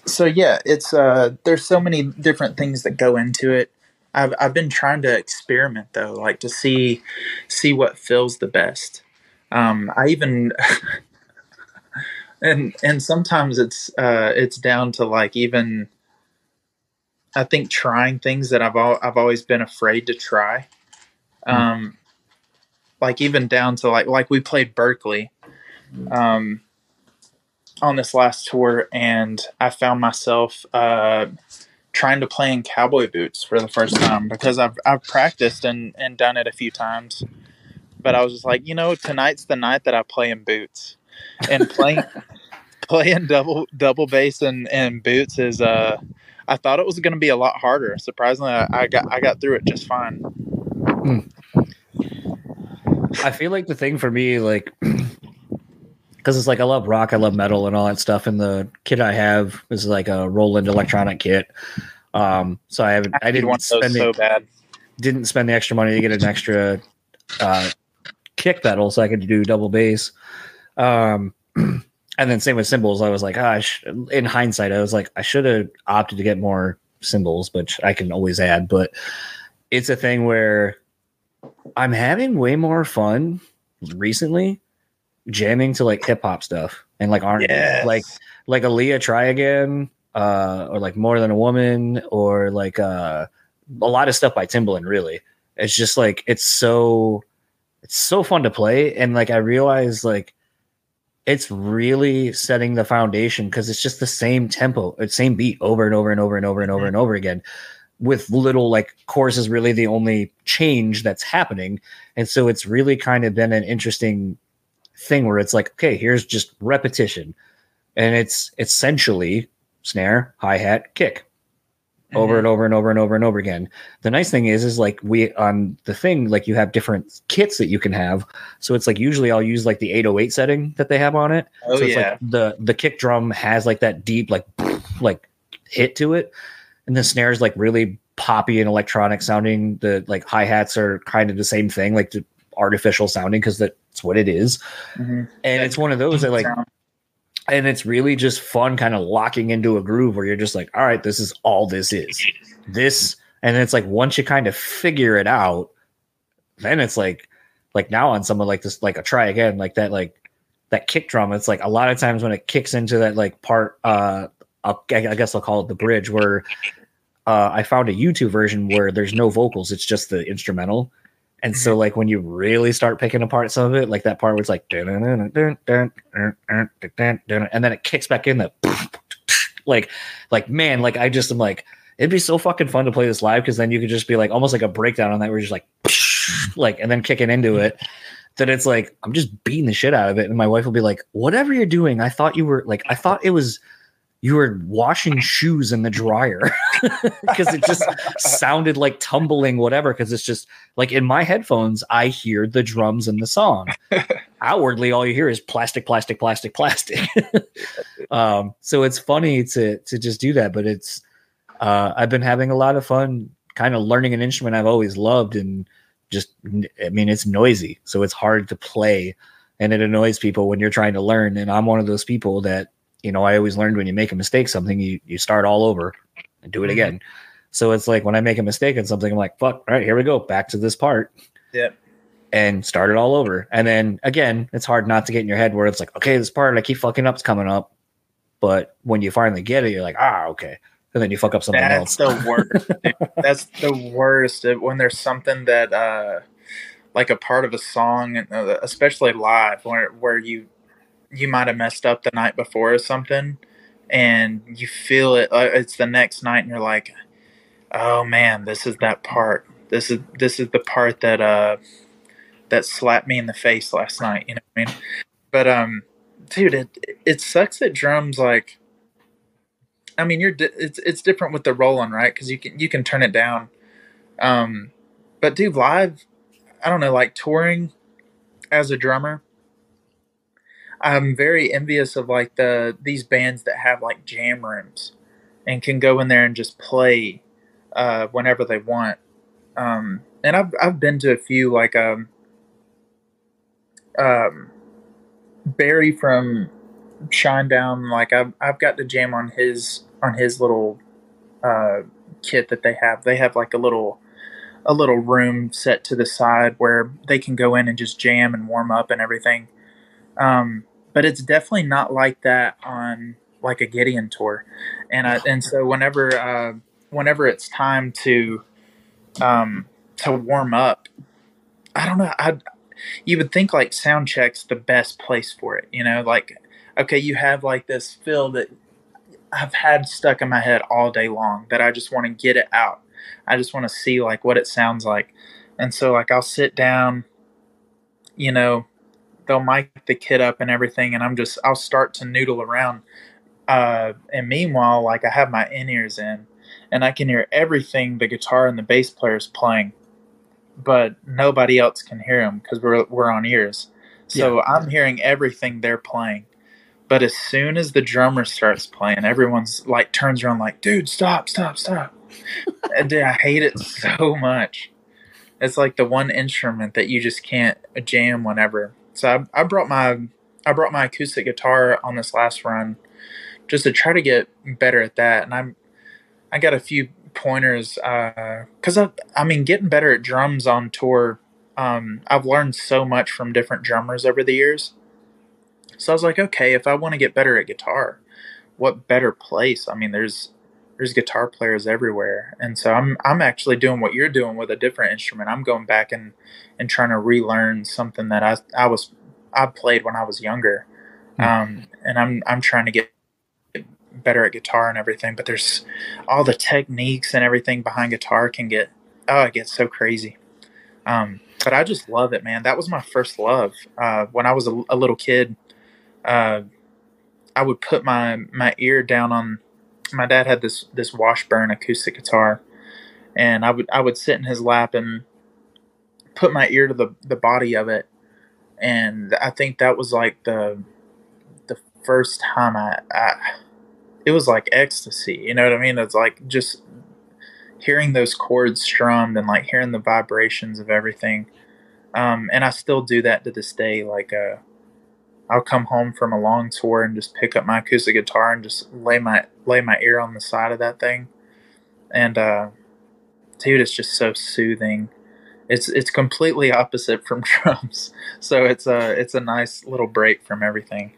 Speaker 3: so yeah, it's uh, there's so many different things that go into it. I've I've been trying to experiment though, like to see see what feels the best. Um, I even *laughs* and and sometimes it's uh, it's down to like even I think trying things that I've al- I've always been afraid to try. Hmm. Um, like even down to like like we played Berkeley um, on this last tour, and I found myself uh, trying to play in cowboy boots for the first time because I've I've practiced and and done it a few times, but I was just like, you know, tonight's the night that I play in boots, and playing *laughs* playing double double bass and and boots is uh. I thought it was going to be a lot harder. Surprisingly, I, I got I got through it just fine. Mm.
Speaker 1: I feel like the thing for me, like, *clears throat* because it's like I love rock, I love metal, and all that stuff. And the kit I have is like a Roland electronic kit. Um, so I haven't, I, didn't spend the, so bad. Didn't spend the extra money to get an extra uh, kick pedal, so I could do double bass. Um, *clears throat* and then same with cymbals. I was like, gosh, in hindsight, I was like, I should have opted to get more cymbals, which I can always add. But it's a thing where I'm having way more fun recently jamming to like hip hop stuff and like aren't yes. like like Aaliyah try again uh or like more than a woman or like uh a lot of stuff by Timbaland really. It's just like it's so it's so fun to play. And like I realize like it's really setting the foundation because it's just the same tempo, it's same beat over and over and over and over and over and over again with little like chorus is really the only change that's happening. And so it's really kind of been an interesting thing where it's like okay here's just repetition and it's essentially snare hi-hat kick over mm-hmm. and over and over and over and over again the nice thing is is like we on the thing like you have different kits that you can have so it's like usually i'll use like the 808 setting that they have on it oh, so it's yeah. like the the kick drum has like that deep like like hit to it and the snare is like really poppy and electronic sounding. The like hi hats are kind of the same thing, like the artificial sounding because that's what it is. Mm-hmm. And it's one of those that like, and it's really just fun, kind of locking into a groove where you're just like, all right, this is all this is. This, and it's like once you kind of figure it out, then it's like, like now on someone like this, like a try again, like that, like that kick drum. It's like a lot of times when it kicks into that like part, uh, I'll, I guess I'll call it the bridge where uh, I found a YouTube version where there's no vocals; it's just the instrumental. And so, mm-hmm. like when you really start picking apart some of it, like that part where it's like, and then it kicks back in the, like like man, like I just am like it'd be so fucking fun to play this live because then you could just be like almost like a breakdown on that where you're just like like and then kicking into it that it's like I'm just beating the shit out of it and my wife will be like whatever you're doing I thought you were like I thought it was you were washing shoes in the dryer *laughs* because it just sounded like tumbling whatever because it's just like in my headphones i hear the drums and the song. *laughs* Outwardly all you hear is plastic plastic plastic plastic. *laughs* Um, so it's funny to to just do that but it's uh, i've been having a lot of fun kind of learning an instrument i've always loved and just i mean it's noisy so it's hard to play and it annoys people when you're trying to learn and i'm one of those people that you know, I always learned when you make a mistake something, you you start all over and do it mm-hmm. again. So it's like when I make a mistake in something, I'm like, fuck, all right, here we go, back to this part.
Speaker 3: Yeah.
Speaker 1: And start it all over. And then again, it's hard not to get in your head where it's like, okay, this part I keep fucking up's coming up. But when you finally get it, you're like, ah, okay. And then you fuck up something else.
Speaker 3: That's
Speaker 1: else.
Speaker 3: the worst. *laughs* That's the worst. When there's something that uh like a part of a song, uh, especially live, where where you you might have messed up the night before or something and you feel it uh, it's the next night and you're like oh man this is that part. This is this is the part that uh that slapped me in the face last night you know what i mean? But um dude it it sucks that drums like i mean you're di- it's it's different with the Roland right? Because you can you can turn it down. Um but dude live i don't know like touring as a drummer I'm very envious of like the these bands that have like jam rooms and can go in there and just play uh, whenever they want. Um, and I've I've been to a few like um, um, Barry from Shinedown. Like I've I've got to jam on his on his little uh, kit that they have. They have like a little a little room set to the side where they can go in and just jam and warm up and everything. Um, but it's definitely not like that on like a Gideon tour. And I, and so whenever uh, whenever it's time to um, to warm up, I don't know. I you would think like sound check's the best place for it. You know, like okay, you have like this feel that I've had stuck in my head all day long that I just want to get it out. I just want to see like what it sounds like. And so like I'll sit down, you know, they'll mic the kit up and everything, and I'm just I'll start to noodle around. Uh, and meanwhile, like I have my in ears in, and I can hear everything the guitar and the bass player is playing, but nobody else can hear them because we're we're on ears. So yeah. I'm hearing everything they're playing. But as soon as the drummer starts playing, everyone's like turns around like, dude, stop, stop, stop. *laughs* and dude, I hate it so much. It's like the one instrument that you just can't jam whenever. So I, I brought my I brought my acoustic guitar on this last run just to try to get better at that, and I'm I got a few pointers because uh, I I mean getting better at drums on tour. Um, I've learned so much from different drummers over the years. So I was like, okay, if I want to get better at guitar, what better place? I mean, there's there's guitar players everywhere, and so I'm I'm actually doing what you're doing with a different instrument. I'm going back and and trying to relearn something that I I was I played when I was younger, hmm. um, and I'm I'm trying to get better at guitar and everything. But there's all the techniques and everything behind guitar can get oh it gets so crazy. Um, but I just love it, man. That was my first love. Uh, when I was a, a little kid, uh, I would put my my ear down on. My dad had this this Washburn acoustic guitar, and I would I would sit in his lap and put my ear to the the body of it, and I think that was like the the first time I, I it was like ecstasy. You know what I mean? It's like just hearing those chords strummed and like hearing the vibrations of everything. Um, and I still do that to this day. Like, uh, I'll come home from a long tour and just pick up my acoustic guitar and just lay my lay my ear on the side of that thing, and uh, dude, it's just so soothing it's it's completely opposite from *laughs* drums. So it's a it's a nice little break from everything.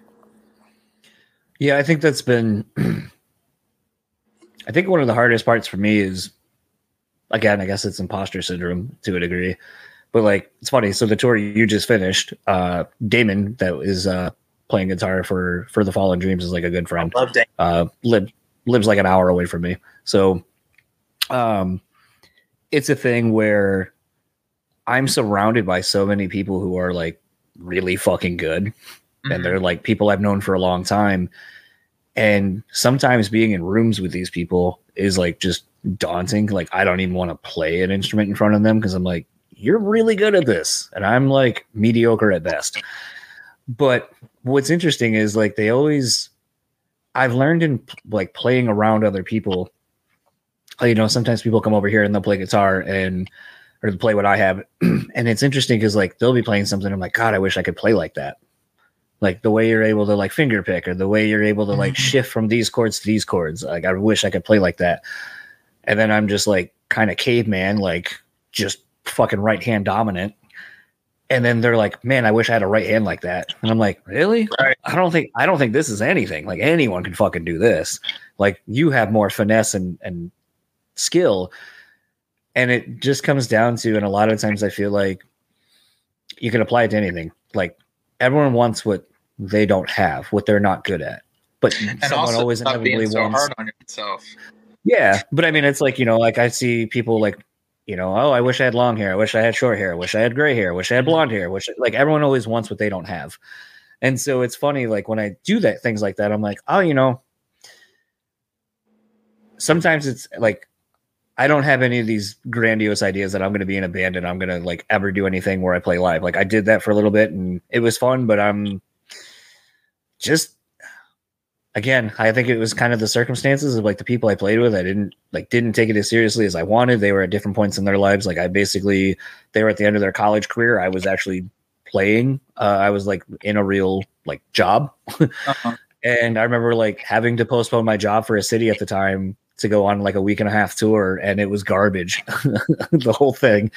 Speaker 1: Yeah, I think that's been *clears throat* I think one of the hardest parts for me is again, I guess it's imposter syndrome to a degree. But like it's funny, so the tour you just finished, uh Damon that is uh playing guitar for for the Fallen Dreams is like a good friend.
Speaker 3: I love Damon.
Speaker 1: Uh lived lives like an hour away from me. So um it's a thing where I'm surrounded by so many people who are like really fucking good
Speaker 3: Mm-hmm.
Speaker 1: and they're like people I've known for a long time. And sometimes being in rooms with these people is like just daunting. Like I don't even want to play an instrument in front of them because I'm like, you're really good at this. And I'm like mediocre at best. But what's interesting is like they always I've learned in like playing around other people. You know, sometimes people come over here and they'll play guitar and or play what I have. *clears throat* and it's interesting because like they'll be playing something. I'm like, God, I wish I could play like that. Like the way you're able to like finger pick or the way you're able to like mm-hmm. shift from these chords to these chords. Like I wish I could play like that. And then I'm just like kind of caveman, like just fucking right hand dominant. And then they're like, man, I wish I had a right hand like that. And I'm like, really?
Speaker 3: Right.
Speaker 1: I don't think I don't think this is anything. Like anyone can fucking do this. Like you have more finesse and and skill. And it just comes down to, and a lot of times I feel like you can apply it to anything. Like everyone wants what they don't have, what they're not good at. But
Speaker 3: and
Speaker 1: someone
Speaker 3: also
Speaker 1: always inevitably
Speaker 3: being so
Speaker 1: wants
Speaker 3: hard on yourself.
Speaker 1: yeah, but I mean, it's like you know, like I see people like, you know, oh, I wish I had long hair. I wish I had short hair. I wish I had gray hair. I wish I had blonde hair. Which like everyone always wants what they don't have, and so it's funny. Like when I do that things like that, I'm like, oh, you know, sometimes it's like I don't have any of these grandiose ideas that I'm going to be in a band and I'm going to like ever do anything where I play live. Like I did that for a little bit and it was fun, but I'm just again, I think it was kind of the circumstances of like the people I played with. I didn't like didn't take it as seriously as I wanted. They were at different points in their lives. Like I basically they were at the end of their college career. I was actually playing. Uh, I was like in a real like job. *laughs*
Speaker 3: Uh-huh.
Speaker 1: And I remember like having to postpone my job for a city at the time to go on like a week and a half tour and it was garbage *laughs* the whole thing.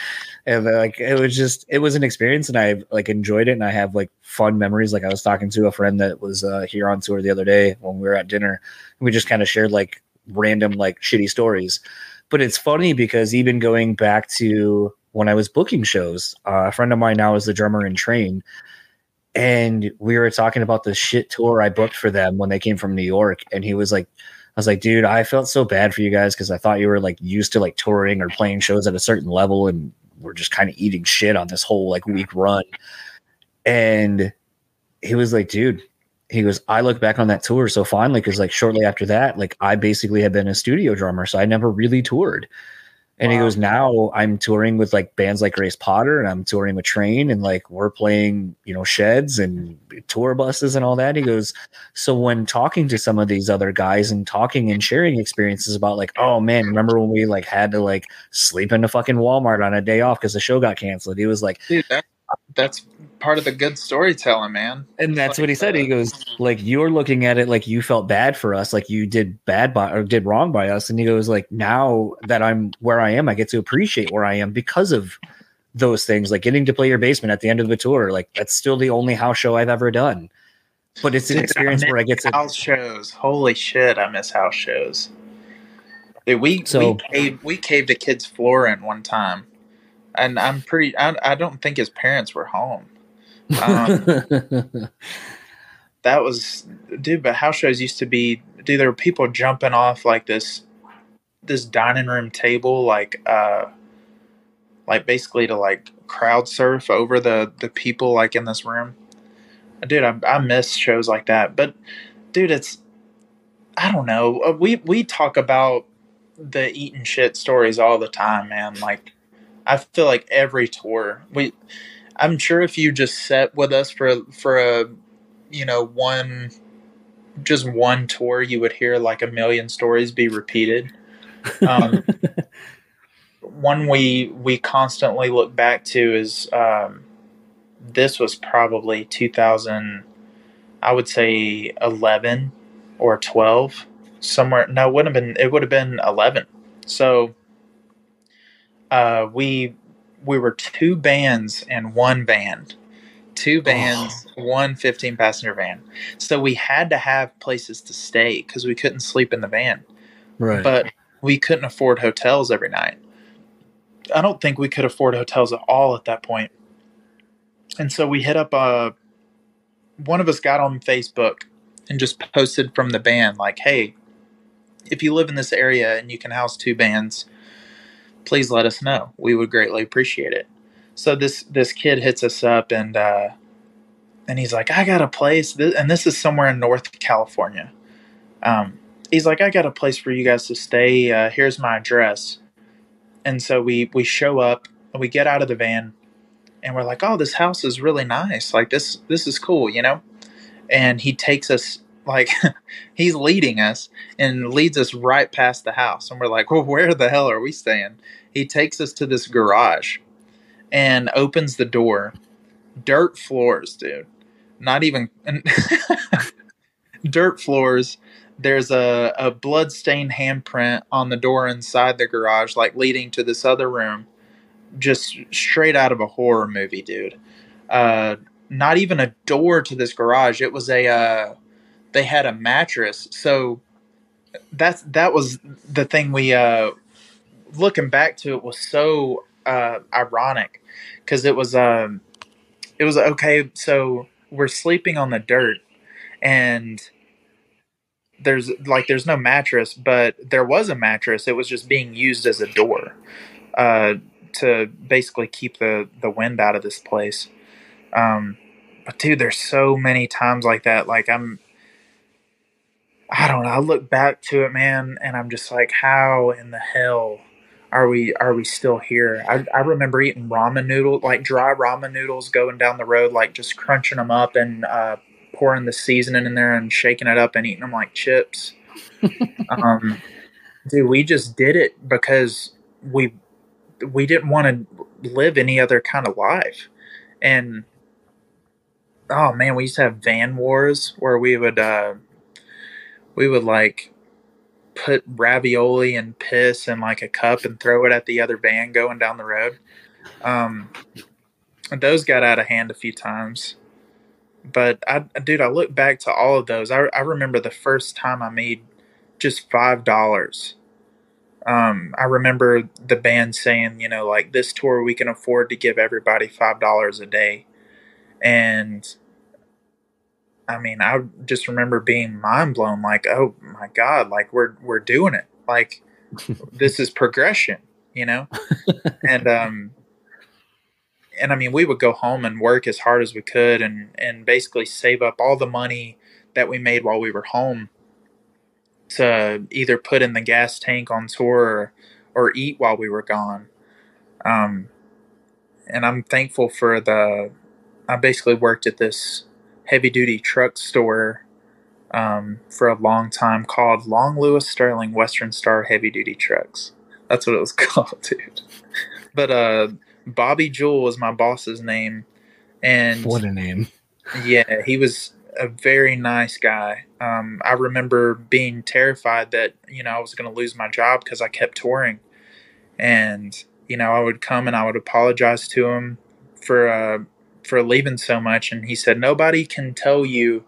Speaker 1: And like it was just it was an experience and i like enjoyed it and i have like fun memories. Like i was talking to a friend that was uh here on tour the other day when we were at dinner and we just kind of shared like random like shitty stories. But it's funny because even going back to when i was booking shows uh, a friend of mine now is the drummer in train and we were talking about the shit tour i booked for them when they came from new york and he was like was like, dude, I felt so bad for you guys because I thought you were like used to like touring or playing shows at a certain level, and we're just kind of eating shit on this whole like week run. And he was like, dude, he goes, I look back on that tour so fondly because like shortly after that, like I basically had been a studio drummer, so I never really toured. And he goes, now I'm touring with like bands like Grace Potter and I'm touring with Train and like we're playing, you know, sheds and tour buses and all that. He goes, so when talking to some of these other guys and talking and sharing experiences about like, oh man, remember when we like had to like sleep in a fucking Walmart on a day off because the show got canceled? He was like,
Speaker 3: Dude, that's part of the good storytelling, man.
Speaker 1: and that's what he said. He uh, goes, like, you're looking at it like you felt bad for us, like you did bad by or did wrong by us. And he goes, like, now that I'm where I am, I get to appreciate where I am because of those things, like getting to play your basement at the end of the tour. Like, that's still the only house show I've ever done. But it's an
Speaker 3: Dude,
Speaker 1: experience
Speaker 3: I
Speaker 1: where I get to
Speaker 3: house shows. Holy shit, I miss house shows. Dude, we
Speaker 1: So-
Speaker 3: we caved we caved a kid's floor in one time, and I'm pretty. I, I don't think his parents were home. Um, *laughs* that was dude. But house shows used to be dude. There were people jumping off like this this dining room table, like uh, like basically to like crowd surf over the the people like in this room. Dude, I, I miss shows like that. But dude, it's I don't know. Uh, We we talk about the eating shit stories all the time, man. Like I feel like every tour we I'm sure if you just sat with us for for a you know one just one tour you would hear like a million stories be repeated. Um, *laughs* one we we constantly look back to is um, this was probably 2000 I would say 11 or 12 somewhere no it would have been it would have been 11 so uh, we we were two bands and one band two bands one 15 passenger van so we had to have places to stay because we couldn't sleep in the van
Speaker 1: right.
Speaker 3: but we couldn't afford hotels every night. I don't think we could afford hotels at all at that point. And so we hit up uh one of us got on Facebook and just posted from the band like, "Hey, if you live in this area and you can house two bands, please let us know. We would greatly appreciate it. So this this kid hits us up and uh, and he's like, I got a place, and this is somewhere in North California. Um, he's like, I got a place for you guys to stay. Uh, here's my address. And so we we show up and we get out of the van and we're like, oh, this house is really nice. Like this this is cool, you know. And he takes us like *laughs* he's leading us and leads us right past the house. And we're like well where the hell are we staying? He takes us to this garage and opens the door. Dirt floors dude. Not even *laughs* dirt floors. There's a, a blood-stained handprint on the door inside the garage like leading to this other room. Just straight out of a horror movie dude. Uh, not even a door to this garage. It was a uh, they had a mattress. So that's that was the thing we uh looking back to it was so uh ironic. Because it was um it was okay so we're sleeping on the dirt and there's like there's no mattress but there was a mattress. It was just being used as a door uh to basically keep the the wind out of this place. Um but dude there's so many times like that. Like i'm I don't know. I look back to it, man, and I'm just like, how in the hell are we are we still here? I, I remember eating ramen noodles, like dry ramen noodles, going down the road, like just crunching them up and uh, pouring the seasoning in there and shaking it up and eating them like chips. *laughs* um, dude, we just did it because we we didn't want to live any other kind of life, and oh man, we used to have van wars where we would. Uh, we would like put ravioli and piss in like a cup and throw it at the other van going down the road. Um, those got out of hand a few times. But I, dude, I look back to all of those. I, I remember the first time I made just five dollars. Um, I remember the band saying, you know, like this tour we can afford to give everybody five dollars a day, and I mean, I just remember being mind blown, like, oh my god, like we're we're doing it, like *laughs* this is progression, you know, and um, and I mean, we would go home and work as hard as we could, and and basically save up all the money that we made while we were home to either put in the gas tank on tour or, or eat while we were gone. Um, and I'm thankful for the. I basically worked at this heavy duty truck store um, for a long time called Long Lewis Sterling Western Star Heavy Duty Trucks. That's what it was *laughs* called, dude. But uh, Bobby Jewell was my boss's name, and
Speaker 1: what a name!
Speaker 3: Yeah, he was a very nice guy. Um, I remember being terrified that you know I was going to lose my job because I kept touring, and you know I would come and I would apologize to him for uh, for leaving so much, and he said nobody can tell you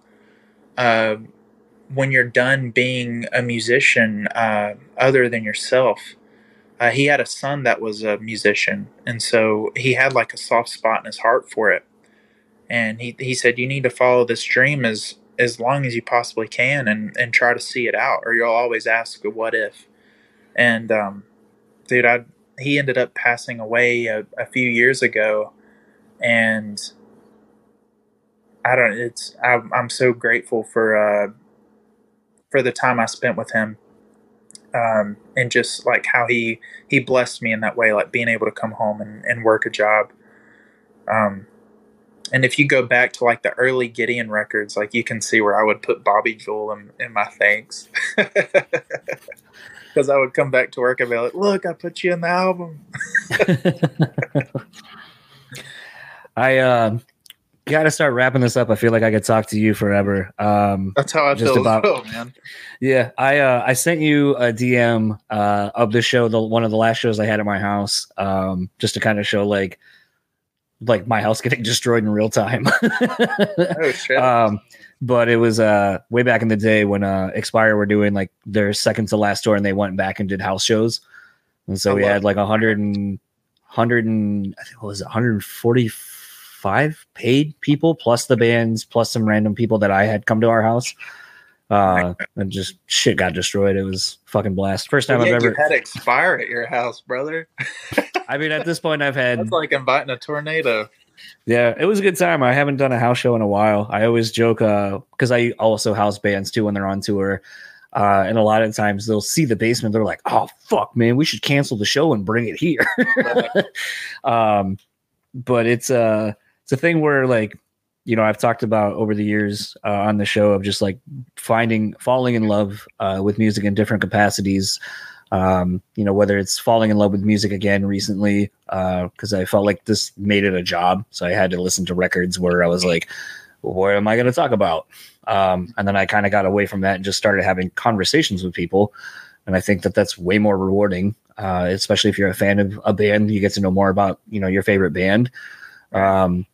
Speaker 3: uh, when you're done being a musician uh, other than yourself. Uh, he had a son that was a musician, and so he had like a soft spot in his heart for it. And he he said you need to follow this dream as as long as you possibly can, and and try to see it out, or you'll always ask what if. And um, dude, I he ended up passing away a, a few years ago and I don't. It's I'm, I'm so grateful for uh, for the time I spent with him, um, and just like how he he blessed me in that way, like being able to come home and, and work a job. Um, and if you go back to like the early Gideon records, like you can see where I would put Bobby Jewell in, in my thanks. *laughs* Because I would come back to work and be like, look, I put you in the album. *laughs* *laughs*
Speaker 1: I uh, got to start wrapping this up. I feel like I could talk to you forever. Um,
Speaker 3: That's how I just feel about, well, man.
Speaker 1: Yeah, I uh, I sent you a DM uh, of the show, the one of the last shows I had at my house, um, just to kind of show like like my house *laughs* getting destroyed in real time. oh shit. *laughs* Um, but it was uh way back in the day when uh Expire were doing like their second to last tour and they went back and did house shows. And so I we had like a hundred and hundred and I think it was 140 five paid people plus the bands plus some random people that I had come to our house. Uh, and just shit got destroyed. It was fucking blast. First time
Speaker 3: But
Speaker 1: I've ever.
Speaker 3: you had expire at your house, brother. *laughs*
Speaker 1: I mean, at this point, I've had
Speaker 3: That's like inviting a tornado.
Speaker 1: Yeah, it was a good time. I haven't done a house show in a while. I always joke because I also house bands too when they're on tour. Uh, and a lot of times they'll see the basement. They're like, "Oh fuck, man, we should cancel the show and bring it here." *laughs* um, but it's a it's a thing where like you know I've talked about over the years uh, on the show of just like finding falling in love uh, with music in different capacities. Um, you know whether it's falling in love with music again recently because I felt like this made it a job, so I had to listen to records where I was like, "What am I going to talk about?" Um, and then I kind of got away from that and just started having conversations with people. And I think that that's way more rewarding, uh, especially if you're a fan of a band. You get to know more about you know your favorite band. Um,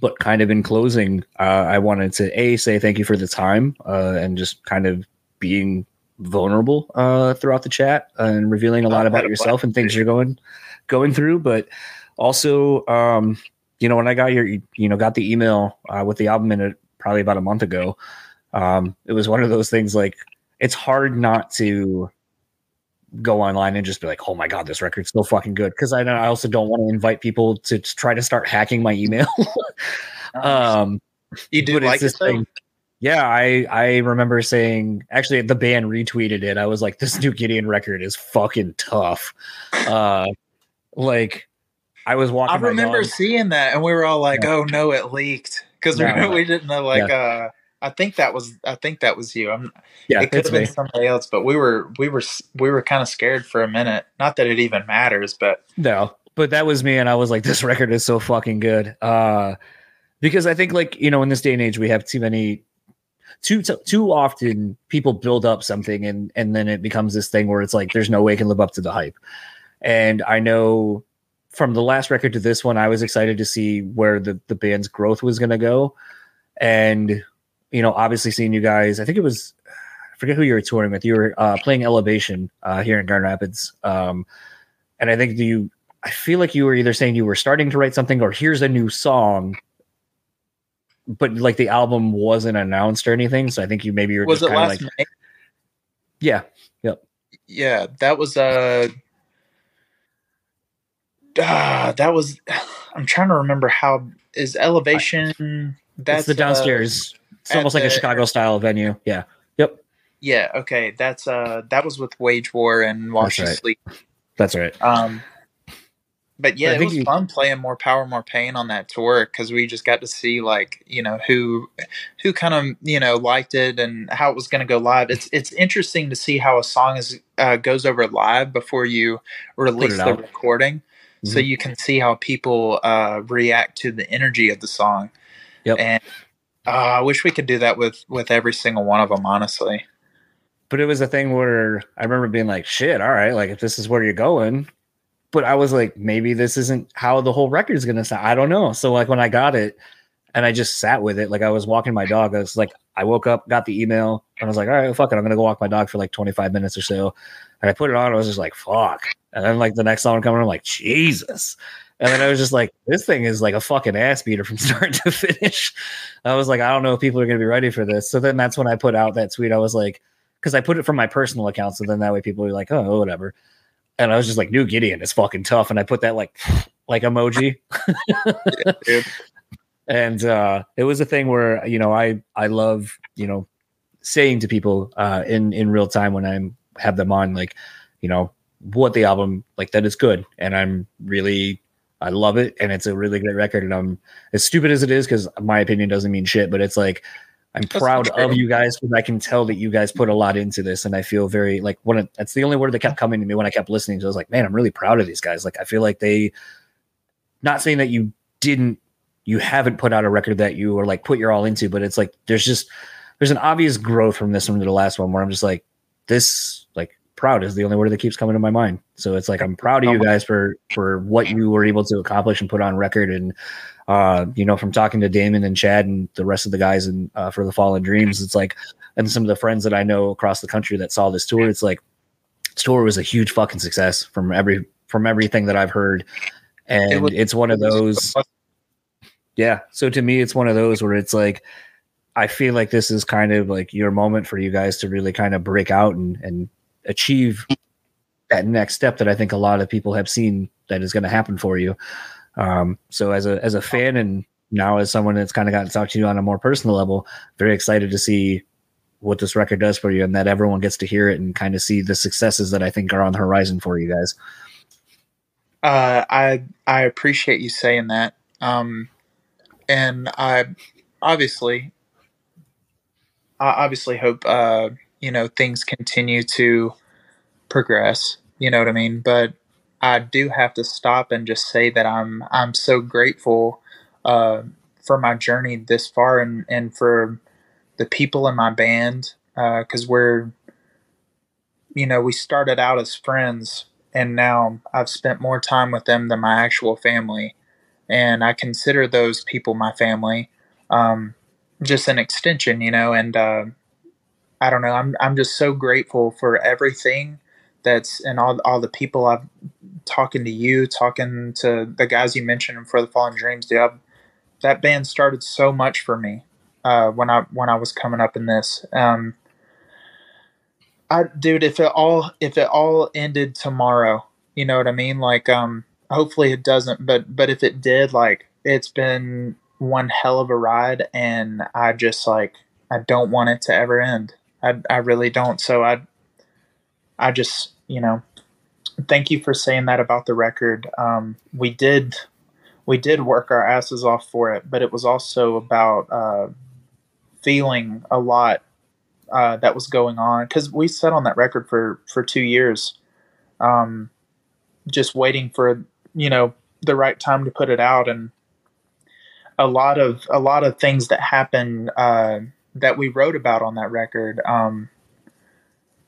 Speaker 1: but kind of in closing, uh, I wanted to a say thank you for the time uh, and just kind of being vulnerable uh, throughout the chat and revealing a lot about yourself and things you're going going through. But also, um, you know, when I got your you know got the email uh, with the album in it probably about a month ago, um, it was one of those things like it's hard not to go online and just be like, "Oh my god, this record's so fucking good." Because I, I also don't want to invite people to try to start hacking my email. *laughs* um,
Speaker 3: you do like
Speaker 1: this thing- yeah, I I remember saying actually the band retweeted it. I was like, "This new Gideon record is fucking tough." Uh, like I was walking.
Speaker 3: I remember seeing that, and we were all like,
Speaker 1: Yeah.
Speaker 3: "Oh no, it leaked!" Because
Speaker 1: no. *laughs*
Speaker 3: we didn't know. Like, uh, I think that was, I think that was you. I'm,
Speaker 1: yeah,
Speaker 3: it could have been
Speaker 1: me.
Speaker 3: somebody else, but we were, we were, we were kind of scared for a minute. Not that it even matters, but
Speaker 1: No, but that was me, and I was like, "This *laughs* record is so fucking good." Uh, because I think, like you know, in this day and age, we have too many, too too, too often people build up something, and and then it becomes this thing where it's like, there's no way it can live up to the hype. And I know from the last record to this one, I was excited to see where the the band's growth was going to go, and you know, obviously seeing you guys, I think it was. I forget who you were touring with. You were uh, playing Elevation uh, here in Grand Rapids, um, and I think you I feel like you were either saying you were starting to write something or here's a new song, but like the album wasn't announced or anything. So I think you maybe you were
Speaker 3: was
Speaker 1: just
Speaker 3: it
Speaker 1: kind of
Speaker 3: last
Speaker 1: like,
Speaker 3: May?
Speaker 1: yeah,
Speaker 3: Yeah, that was uh, ah, that was. *sighs* I'm trying to remember how is elevation. That's
Speaker 1: it's the
Speaker 3: uh,
Speaker 1: downstairs. It's almost like a Chicago style venue. Yeah. Yep.
Speaker 3: yeah, okay, that's uh, that was with Wage War and Wash
Speaker 1: That's right.
Speaker 3: Sleep.
Speaker 1: That's right.
Speaker 3: Um, but yeah, it was
Speaker 1: you-
Speaker 3: fun playing more power, more pain on that tour because we just got to see like you know who who kind of you know liked it and how it was going to go live. It's it's interesting to see how a song is uh, goes over live before you release the
Speaker 1: out.
Speaker 3: recording, so
Speaker 1: Mhm.
Speaker 3: you can see how people uh, react to the energy of the song.
Speaker 1: Yep.
Speaker 3: And uh, I wish we could do that with with every single one of them. Honestly,
Speaker 1: But it was a thing where I remember being like, shit, all right, like if this is where you're going. But I was like, maybe this isn't how the whole record's gonna sound. I don't know. So like when I got it and I just sat with it, like I was walking my dog. I was like, I woke up, got the email, and I was like, all right, fuck it. I'm gonna go walk my dog for like 25 minutes or so. And I put it on, I was just like, fuck. And then like the next song coming, I'm like, Jesus. And then I was just like, this thing is like a fucking ass beater from *laughs* start to finish. I was like, I don't know if people are gonna be ready for this. So then that's when I put out that tweet. I was like, because I put it from my personal account, so then that way people are like, oh, whatever. And I was just like, New Gideon is fucking tough, and I put that like *laughs* like emoji.
Speaker 3: dude.
Speaker 1: and uh, it was a thing where you know I I love you know saying to people uh, in in real time when I'm have them on like you know what the album like that is good, and I'm really I love it, and it's a really great record, and I'm as stupid as it is because my opinion doesn't mean shit, but it's like I'm
Speaker 3: That's
Speaker 1: proud of you guys because I can tell that you guys put a lot into this, and I feel very like one. of- That's the only word that kept coming to me when I kept listening. So I was like, man, I'm really proud of these guys. Like I feel like they, not saying that you didn't, you haven't put out a record that you are like put your all into, but it's like there's just there's an obvious growth from this one to the last one where I'm just like this like proud is the only word that keeps coming to my mind. So it's like I'm proud of you guys for for what you were able to accomplish and put on record. And uh, you know, from talking to Damon and Chad and the rest of the guys and uh, for the Fallen Dreams, it's like, and some of the friends that I know across the country that saw this tour, it's like, this tour was a huge fucking success from every from everything that I've heard, and
Speaker 3: was-
Speaker 1: it's one of those, yeah. So to me, it's one of those where it's like, I feel like this is kind of like your moment for you guys to really kind of break out and, and achieve that next step that I think a lot of people have seen that is going to happen for you. Um, so as a as a fan and now as someone that's kind of gotten to talk to you on a more personal level, very excited to see what this record does for you and that everyone gets to hear it and kind of see the successes that I think are on the horizon for you guys.
Speaker 3: Uh, I I appreciate you saying that. Um, and I obviously I obviously hope uh, you know things continue to progress. You know what I mean? But I do have to stop and just say that I'm I'm so grateful uh, for my journey this far and and for the people in my band because uh, we're you know we started out as friends and now I've spent more time with them than my actual family and I consider those people my family um, just an extension you know and uh, I don't know I'm I'm just so grateful for everything that's and all all the people I've talking to you, talking to the guys you mentioned for the Fallen Dreams, dude. That band started so much for me uh, when I when I was coming up in this. Um, I, dude, if it all if it all ended tomorrow, you know what I mean? Like, um, hopefully it doesn't, but but if it did, like, it's been one hell of a ride, and I just like I don't want it to ever end. I I really don't. So I I just you know thank you for saying that about the record. Um, we did we did work our asses off for it, but it was also about uh, feeling a lot uh, that was going on because we sat on that record for for two years, um, just waiting for you know the right time to put it out, and a lot of a lot of things that happened uh, that we wrote about on that record. Um,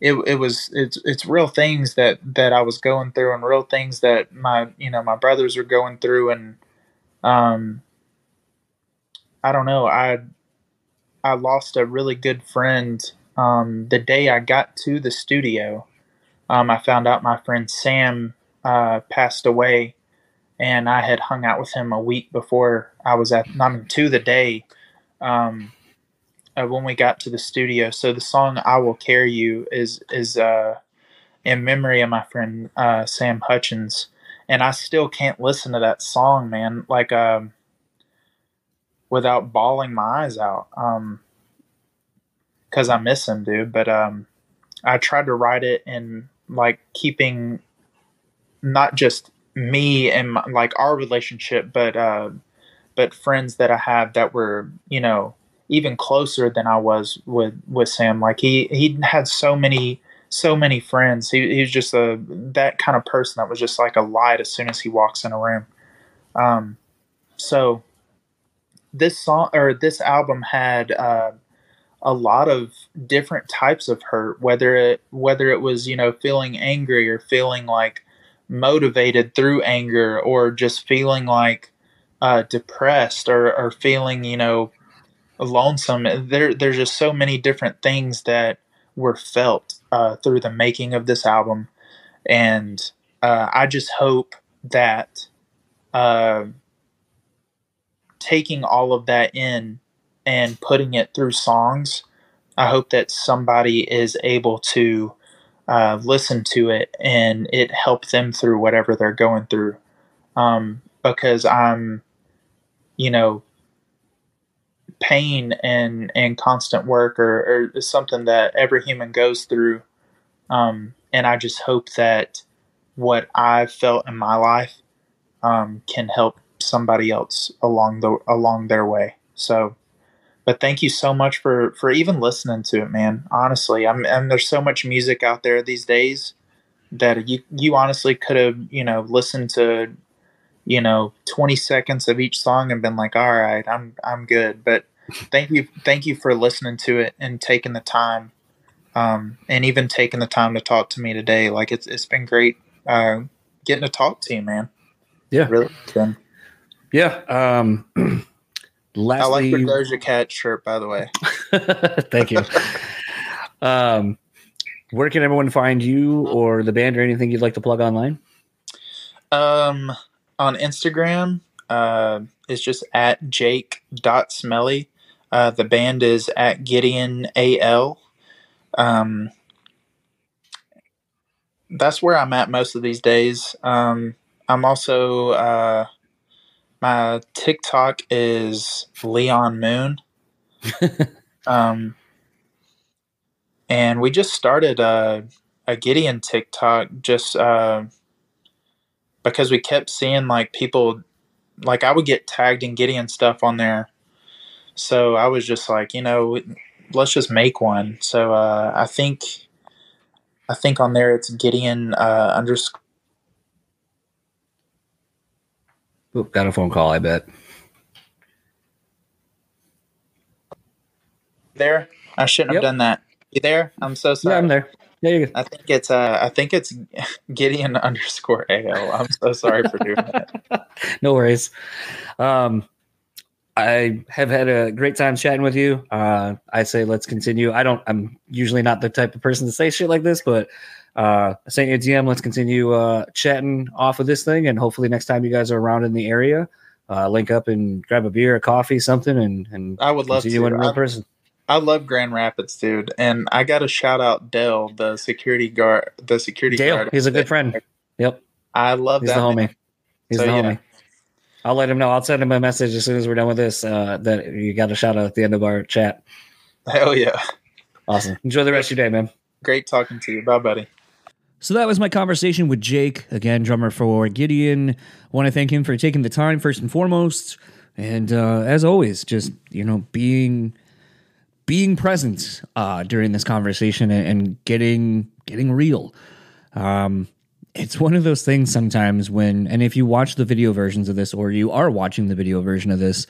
Speaker 3: it, it was it's it's real things that that I was going through and real things that my you know my brothers were going through and um I don't know I I lost a really good friend um the day I got to the studio. Um I found out my friend Sam uh passed away and I had hung out with him a week before I was at I mean to the day. Um uh, when we got to the studio. So the song "I Will Carry You" is is uh, in memory of my friend uh, Sam Hutchins, and I still can't listen to that song, man. Like um, without bawling my eyes out, um, because I miss him, dude. But um, I tried to write it in like keeping not just me and my, like our relationship, but uh, but friends that I have that were you know even closer than I was with with Sam. Like he he had so many so many friends. He, he was just a that kind of person that was just like a light as soon as he walks in a room. Um, so this song or this album had uh, a lot of different types of hurt. Whether it whether it was you know feeling angry or feeling like motivated through anger or just feeling like uh, depressed or, or feeling you know lonesome. There, there's just so many different things that were felt uh, through the making of this album, and uh, I just hope that uh, taking all of that in and putting it through songs, I hope that somebody is able to uh, listen to it and it help them through whatever they're going through. Um, because I'm, you know, pain and and constant work or, or something that every human goes through. Um, and i just hope that what i've felt in my life um, can help somebody else along the along their way. So but thank you so much for for even listening to it man. Honestly i'm and there's so much music out there these days that you you honestly could have you know listened to you know 20 seconds of each song and been like all right i'm i'm good. But thank you thank you for listening to it and taking the time um, and even taking the time to talk to me today. Like it's it's been great uh, getting to talk to you man.
Speaker 1: Yeah.
Speaker 3: Really been.
Speaker 1: yeah um lastly, *clears throat*
Speaker 3: I like your Doja Cat shirt by the way. *laughs*
Speaker 1: Thank you. Um where can everyone find you or the band or anything you'd like to plug online?
Speaker 3: Um on Instagram uh, it's just at jake.smelley Uh, the band is at Gideon AL. Um, that's where I'm at most of these days. Um, I'm also uh, my TikTok is Leon Moon. *laughs* um, and we just started a, a Gideon TikTok just uh, because we kept seeing like people, like I would get tagged in Gideon stuff on there. So I was just like, you know, let's just make one. So uh, I think, I think on there it's Gideon uh, underscore.
Speaker 2: Got a phone call. I bet.
Speaker 3: There, I shouldn't
Speaker 2: Yep.
Speaker 3: have done that. You there? I'm so sorry.
Speaker 2: Yeah, I'm there. Yeah, you
Speaker 3: I think it's uh, I think it's *laughs* Gideon *laughs* underscore AL. I'm so sorry for doing that. *laughs*
Speaker 2: no worries. Um, I have had a great time chatting with you. Uh, I say let's continue. I don't. I'm usually not the type of person to say shit like this, but uh, I sent you a DM. Let's continue uh, chatting off of this thing, and hopefully next time you guys are around in the area, uh, link up and grab a beer, a coffee, something, and and
Speaker 3: I would love
Speaker 2: continue in
Speaker 3: to.
Speaker 2: real
Speaker 3: I,
Speaker 2: person.
Speaker 3: I love Grand Rapids, dude, and I got to shout out Dell, the security guard. The security
Speaker 2: Dale,
Speaker 3: guard.
Speaker 2: he's a good friend. *laughs* Yep,
Speaker 3: I love
Speaker 2: he's
Speaker 3: that
Speaker 2: the homie.
Speaker 3: man.
Speaker 2: He's
Speaker 3: So,
Speaker 2: the
Speaker 3: yeah.
Speaker 2: Homie. I'll let him know. I'll send him a message as soon as we're done with this. Uh, that you got a shout out at the end of our chat.
Speaker 3: Hell yeah!
Speaker 2: Awesome. Enjoy the rest of your day, man.
Speaker 3: Great talking to you. Bye, buddy.
Speaker 1: So that was my conversation with Jake, again, drummer for Gideon. want to thank him for taking the time, first and foremost. And uh, as always, just, you know, being being present uh, during this conversation and, and getting getting real. Um, it's one of those things sometimes when, and if you watch the video versions of this, or you are watching the video version of this,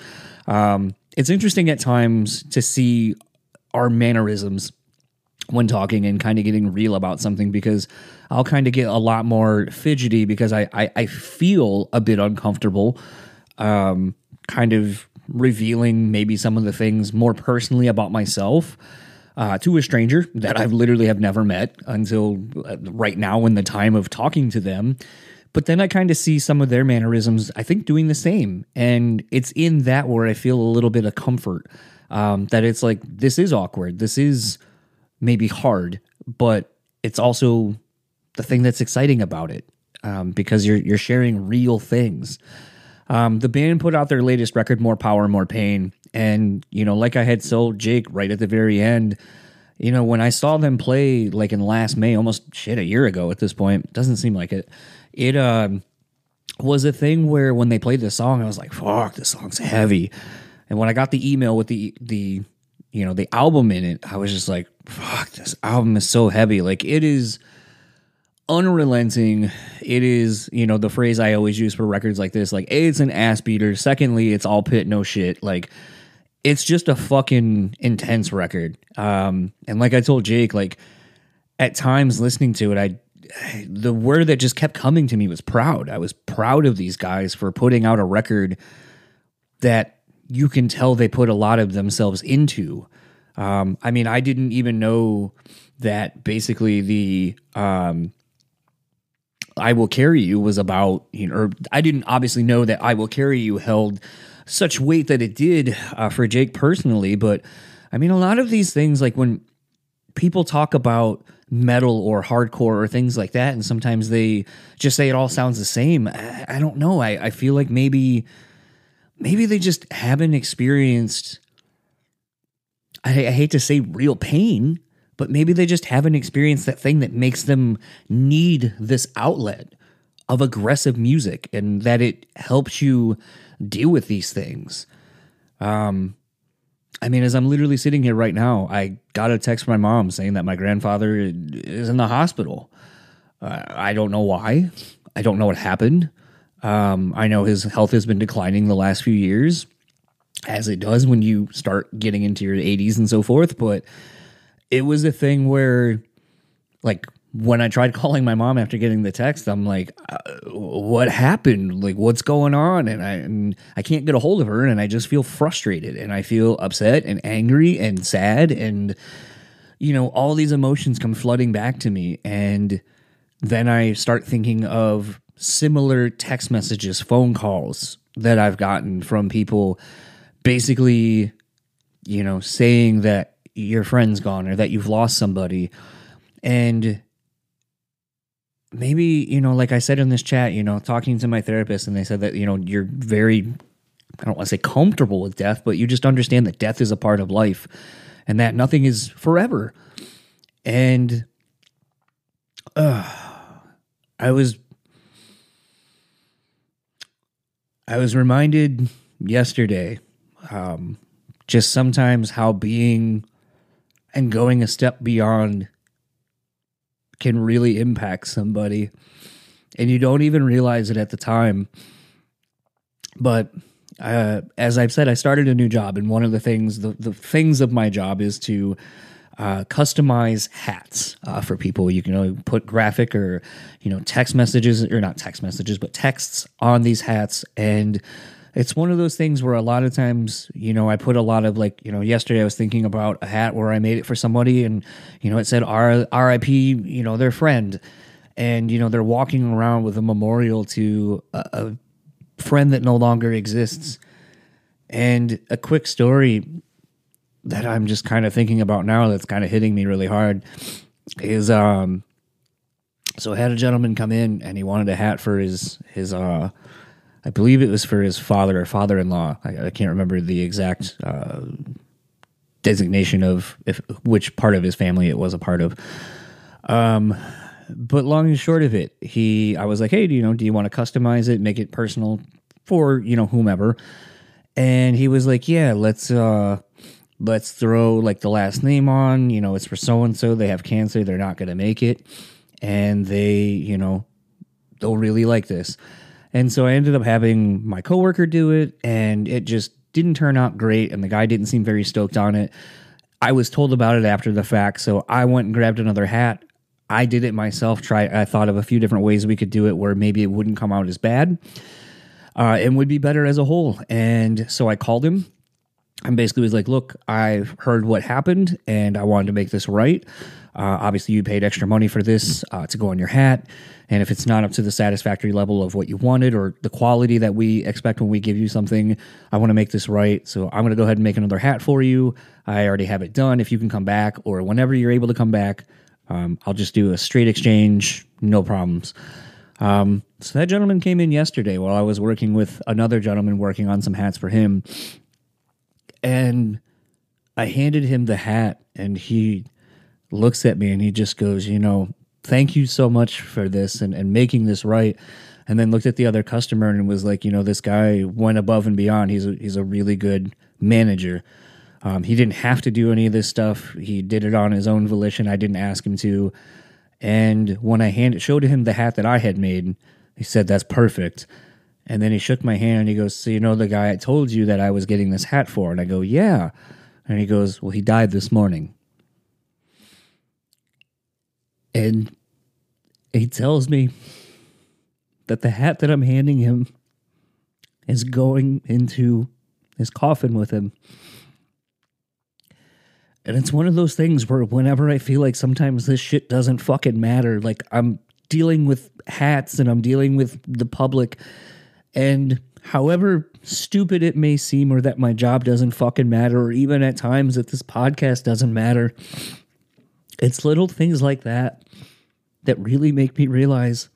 Speaker 1: um, it's interesting at times to see our mannerisms when talking and kind of getting real about something because I'll kind of get a lot more fidgety because I, I, I feel a bit uncomfortable, um, kind of revealing maybe some of the things more personally about myself uh, to a stranger that I've literally have never met until uh, right now in the time of talking to them. But then I kind of see some of their mannerisms, I think, doing the same. And it's in that where I feel a little bit of comfort um, that it's like, this is awkward. This is maybe hard, but it's also the thing that's exciting about it um, because you're you're sharing real things. Um, the band put out their latest record, "More Power, More Pain," and you know, like I had told Jake right at the very end, you know, when I saw them play like in last May, almost shit a year ago at this point, doesn't seem like it. It um, was a thing where when they played the song, I was like, "Fuck, this song's heavy." And when I got the email with the the you know the album in it, I was just like, "Fuck, this album is so heavy." Like it is unrelenting. It is, you know, the phrase I always use for records like this. Like, A, it's an ass beater. Secondly, it's all pit, no shit. Like, it's just a fucking intense record. Um, and like I told Jake, like at times listening to it, I the word that just kept coming to me was proud. I was proud of these guys for putting out a record that you can tell they put a lot of themselves into. Um, I mean, I didn't even know that basically the um, I Will Carry You was about, you know, or I didn't obviously know that I Will Carry You held such weight that it did uh, for Jake personally. But I mean, a lot of these things, like when people talk about metal or hardcore or things like that, and sometimes they just say it all sounds the same. I, I don't know. I, I feel like maybe, maybe they just haven't experienced. I, I hate to say real pain, but maybe they just haven't experienced that thing that makes them need this outlet of aggressive music and that it helps you deal with these things. Um, I mean, as I'm literally sitting here right now, I got a text from my mom saying that my grandfather is in the hospital. Uh, I don't know why. I don't know what happened. Um, I know his health has been declining the last few years, as it does when you start getting into your 80s and so forth. But it was a thing where, like, when I tried *laughs* calling my mom after getting the text, I'm like, uh, "What happened? Like, what's going on?" And I and I can't get a hold of her, and I just feel frustrated, and I feel upset and angry and sad, and you know, all these emotions come flooding back to me, and then I start thinking of similar text messages, phone calls that I've gotten from people, basically you know, saying that your friend's gone or that you've lost somebody. And maybe, you know, like I said in this chat, you know, talking to my therapist, and they said that, you know, you're very, I don't want to say comfortable with death, but you just understand that death is a part of life and that nothing is forever. And uh, I was I was reminded yesterday um, just sometimes how being and going a step beyond can really impact somebody and you don't even realize it at the time but uh, as i've said i started a new job and one of the things the, the things of my job is to uh, customize hats uh, for people. You can you know, put graphic or you know text messages or not text messages, but texts on these hats, and it's one of those things where a lot of times you know I put a lot of like you know yesterday I was thinking about a hat where I made it for somebody, and you know it said R R.I.P. You know their friend, and you know they're walking around with a memorial to a, a friend that no longer exists. And a quick story that I'm just kind of thinking about now that's kind of hitting me really hard is um so I had a gentleman come in and he wanted a hat for his his uh I believe it was for his father or father-in-law. I, I can't remember the exact uh, designation of if which part of his family it was a part of. Um but long and short of it, he I was like, "Hey, do you know, do you want to customize it, make it personal for, you know, whomever?" And he was like, "Yeah, let's uh let's throw like the last name on, you know, it's for so and so, they have cancer, they're not going to make it. And they, you know, they'll really like this. And so I ended up having my coworker do it, and it just didn't turn out great. And the guy didn't seem very stoked on it. I was told about it after the fact, so I went and grabbed another hat. I did it myself. Try. I thought of a few different ways we could do it where maybe it wouldn't come out as bad, uh, and would be better as a whole. And so I called him and basically was like, look, I've heard what happened and I wanted to make this right. Uh, obviously, you paid extra money for this uh, to go on your hat. And if it's not up to the satisfactory level of what you wanted or the quality that we expect when we give you something, I want to make this right. So I'm going to go ahead and make another hat for you. I already have it done. If you can come back or whenever you're able to come back, um, I'll just do a straight exchange, no problems. Um, so that gentleman came in yesterday while I was working with another gentleman working on some hats for him. And I handed him the hat, and he looks at me and he just goes, You know, thank you so much for this and, and making this right. And then looked at the other customer and was like, You know, this guy went above and beyond. He's a, he's a really good manager. Um, he didn't have to do any of this stuff. He did it on his own volition. I didn't ask him to. And when I handed showed him the hat that I had made, he said, "That's perfect." And then he shook my hand and he goes, So, you know, the guy I told you that I was getting this hat for? And I go, Yeah. And he goes, Well, he died this morning. And he tells me that the hat that I'm handing him is going into his coffin with him. And it's one of those things where whenever I feel like sometimes this shit doesn't fucking matter, like I'm dealing with hats and I'm dealing with the public and however stupid it may seem, or that my job doesn't fucking matter, or even at times that this podcast doesn't matter, it's little things like that that really make me realize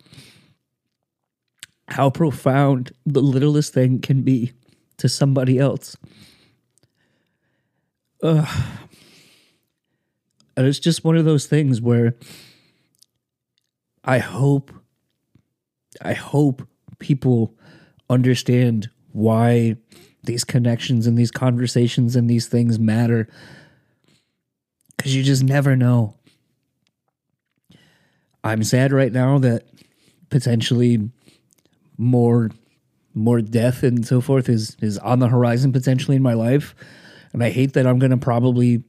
Speaker 1: how profound the littlest thing can be to somebody else. Ugh. And it's just one of those things where I hope, I hope people understand why these connections and these conversations and these things matter because you just never know. I'm sad right now that potentially more more death and so forth is is on the horizon potentially in my life and I hate that I'm going to probably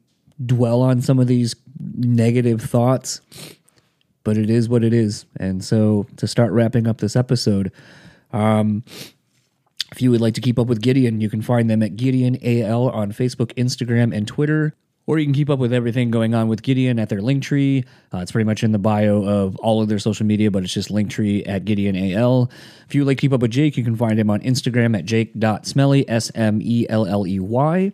Speaker 1: dwell on some of these negative thoughts but it is what it is and so to start wrapping up this episode um, if you would like to keep up with Gideon, you can find them at Gideon AL on Facebook, Instagram, and Twitter. Or you can keep up with everything going on with Gideon at their Linktree. Uh, it's pretty much in the bio of all of their social media, but it's just Linktree at Gideon AL. If you would like to keep up with Jake, you can find him on Instagram at jake.smelley, S M E L L E Y.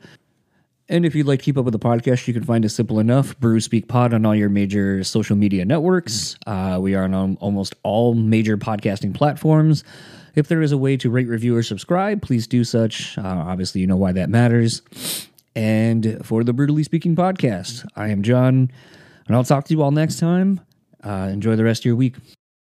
Speaker 1: And if you'd like to keep up with the podcast, you can find us simple enough Brew Speak Pod on all your major social media networks. Uh, we are on almost all major podcasting platforms. If there is a way to rate, review, or subscribe, please do such. Uh, obviously, you know why that matters. And for the Brewtally Speaking podcast, I am John, and I'll talk to you all next time. Uh, enjoy the rest of your week.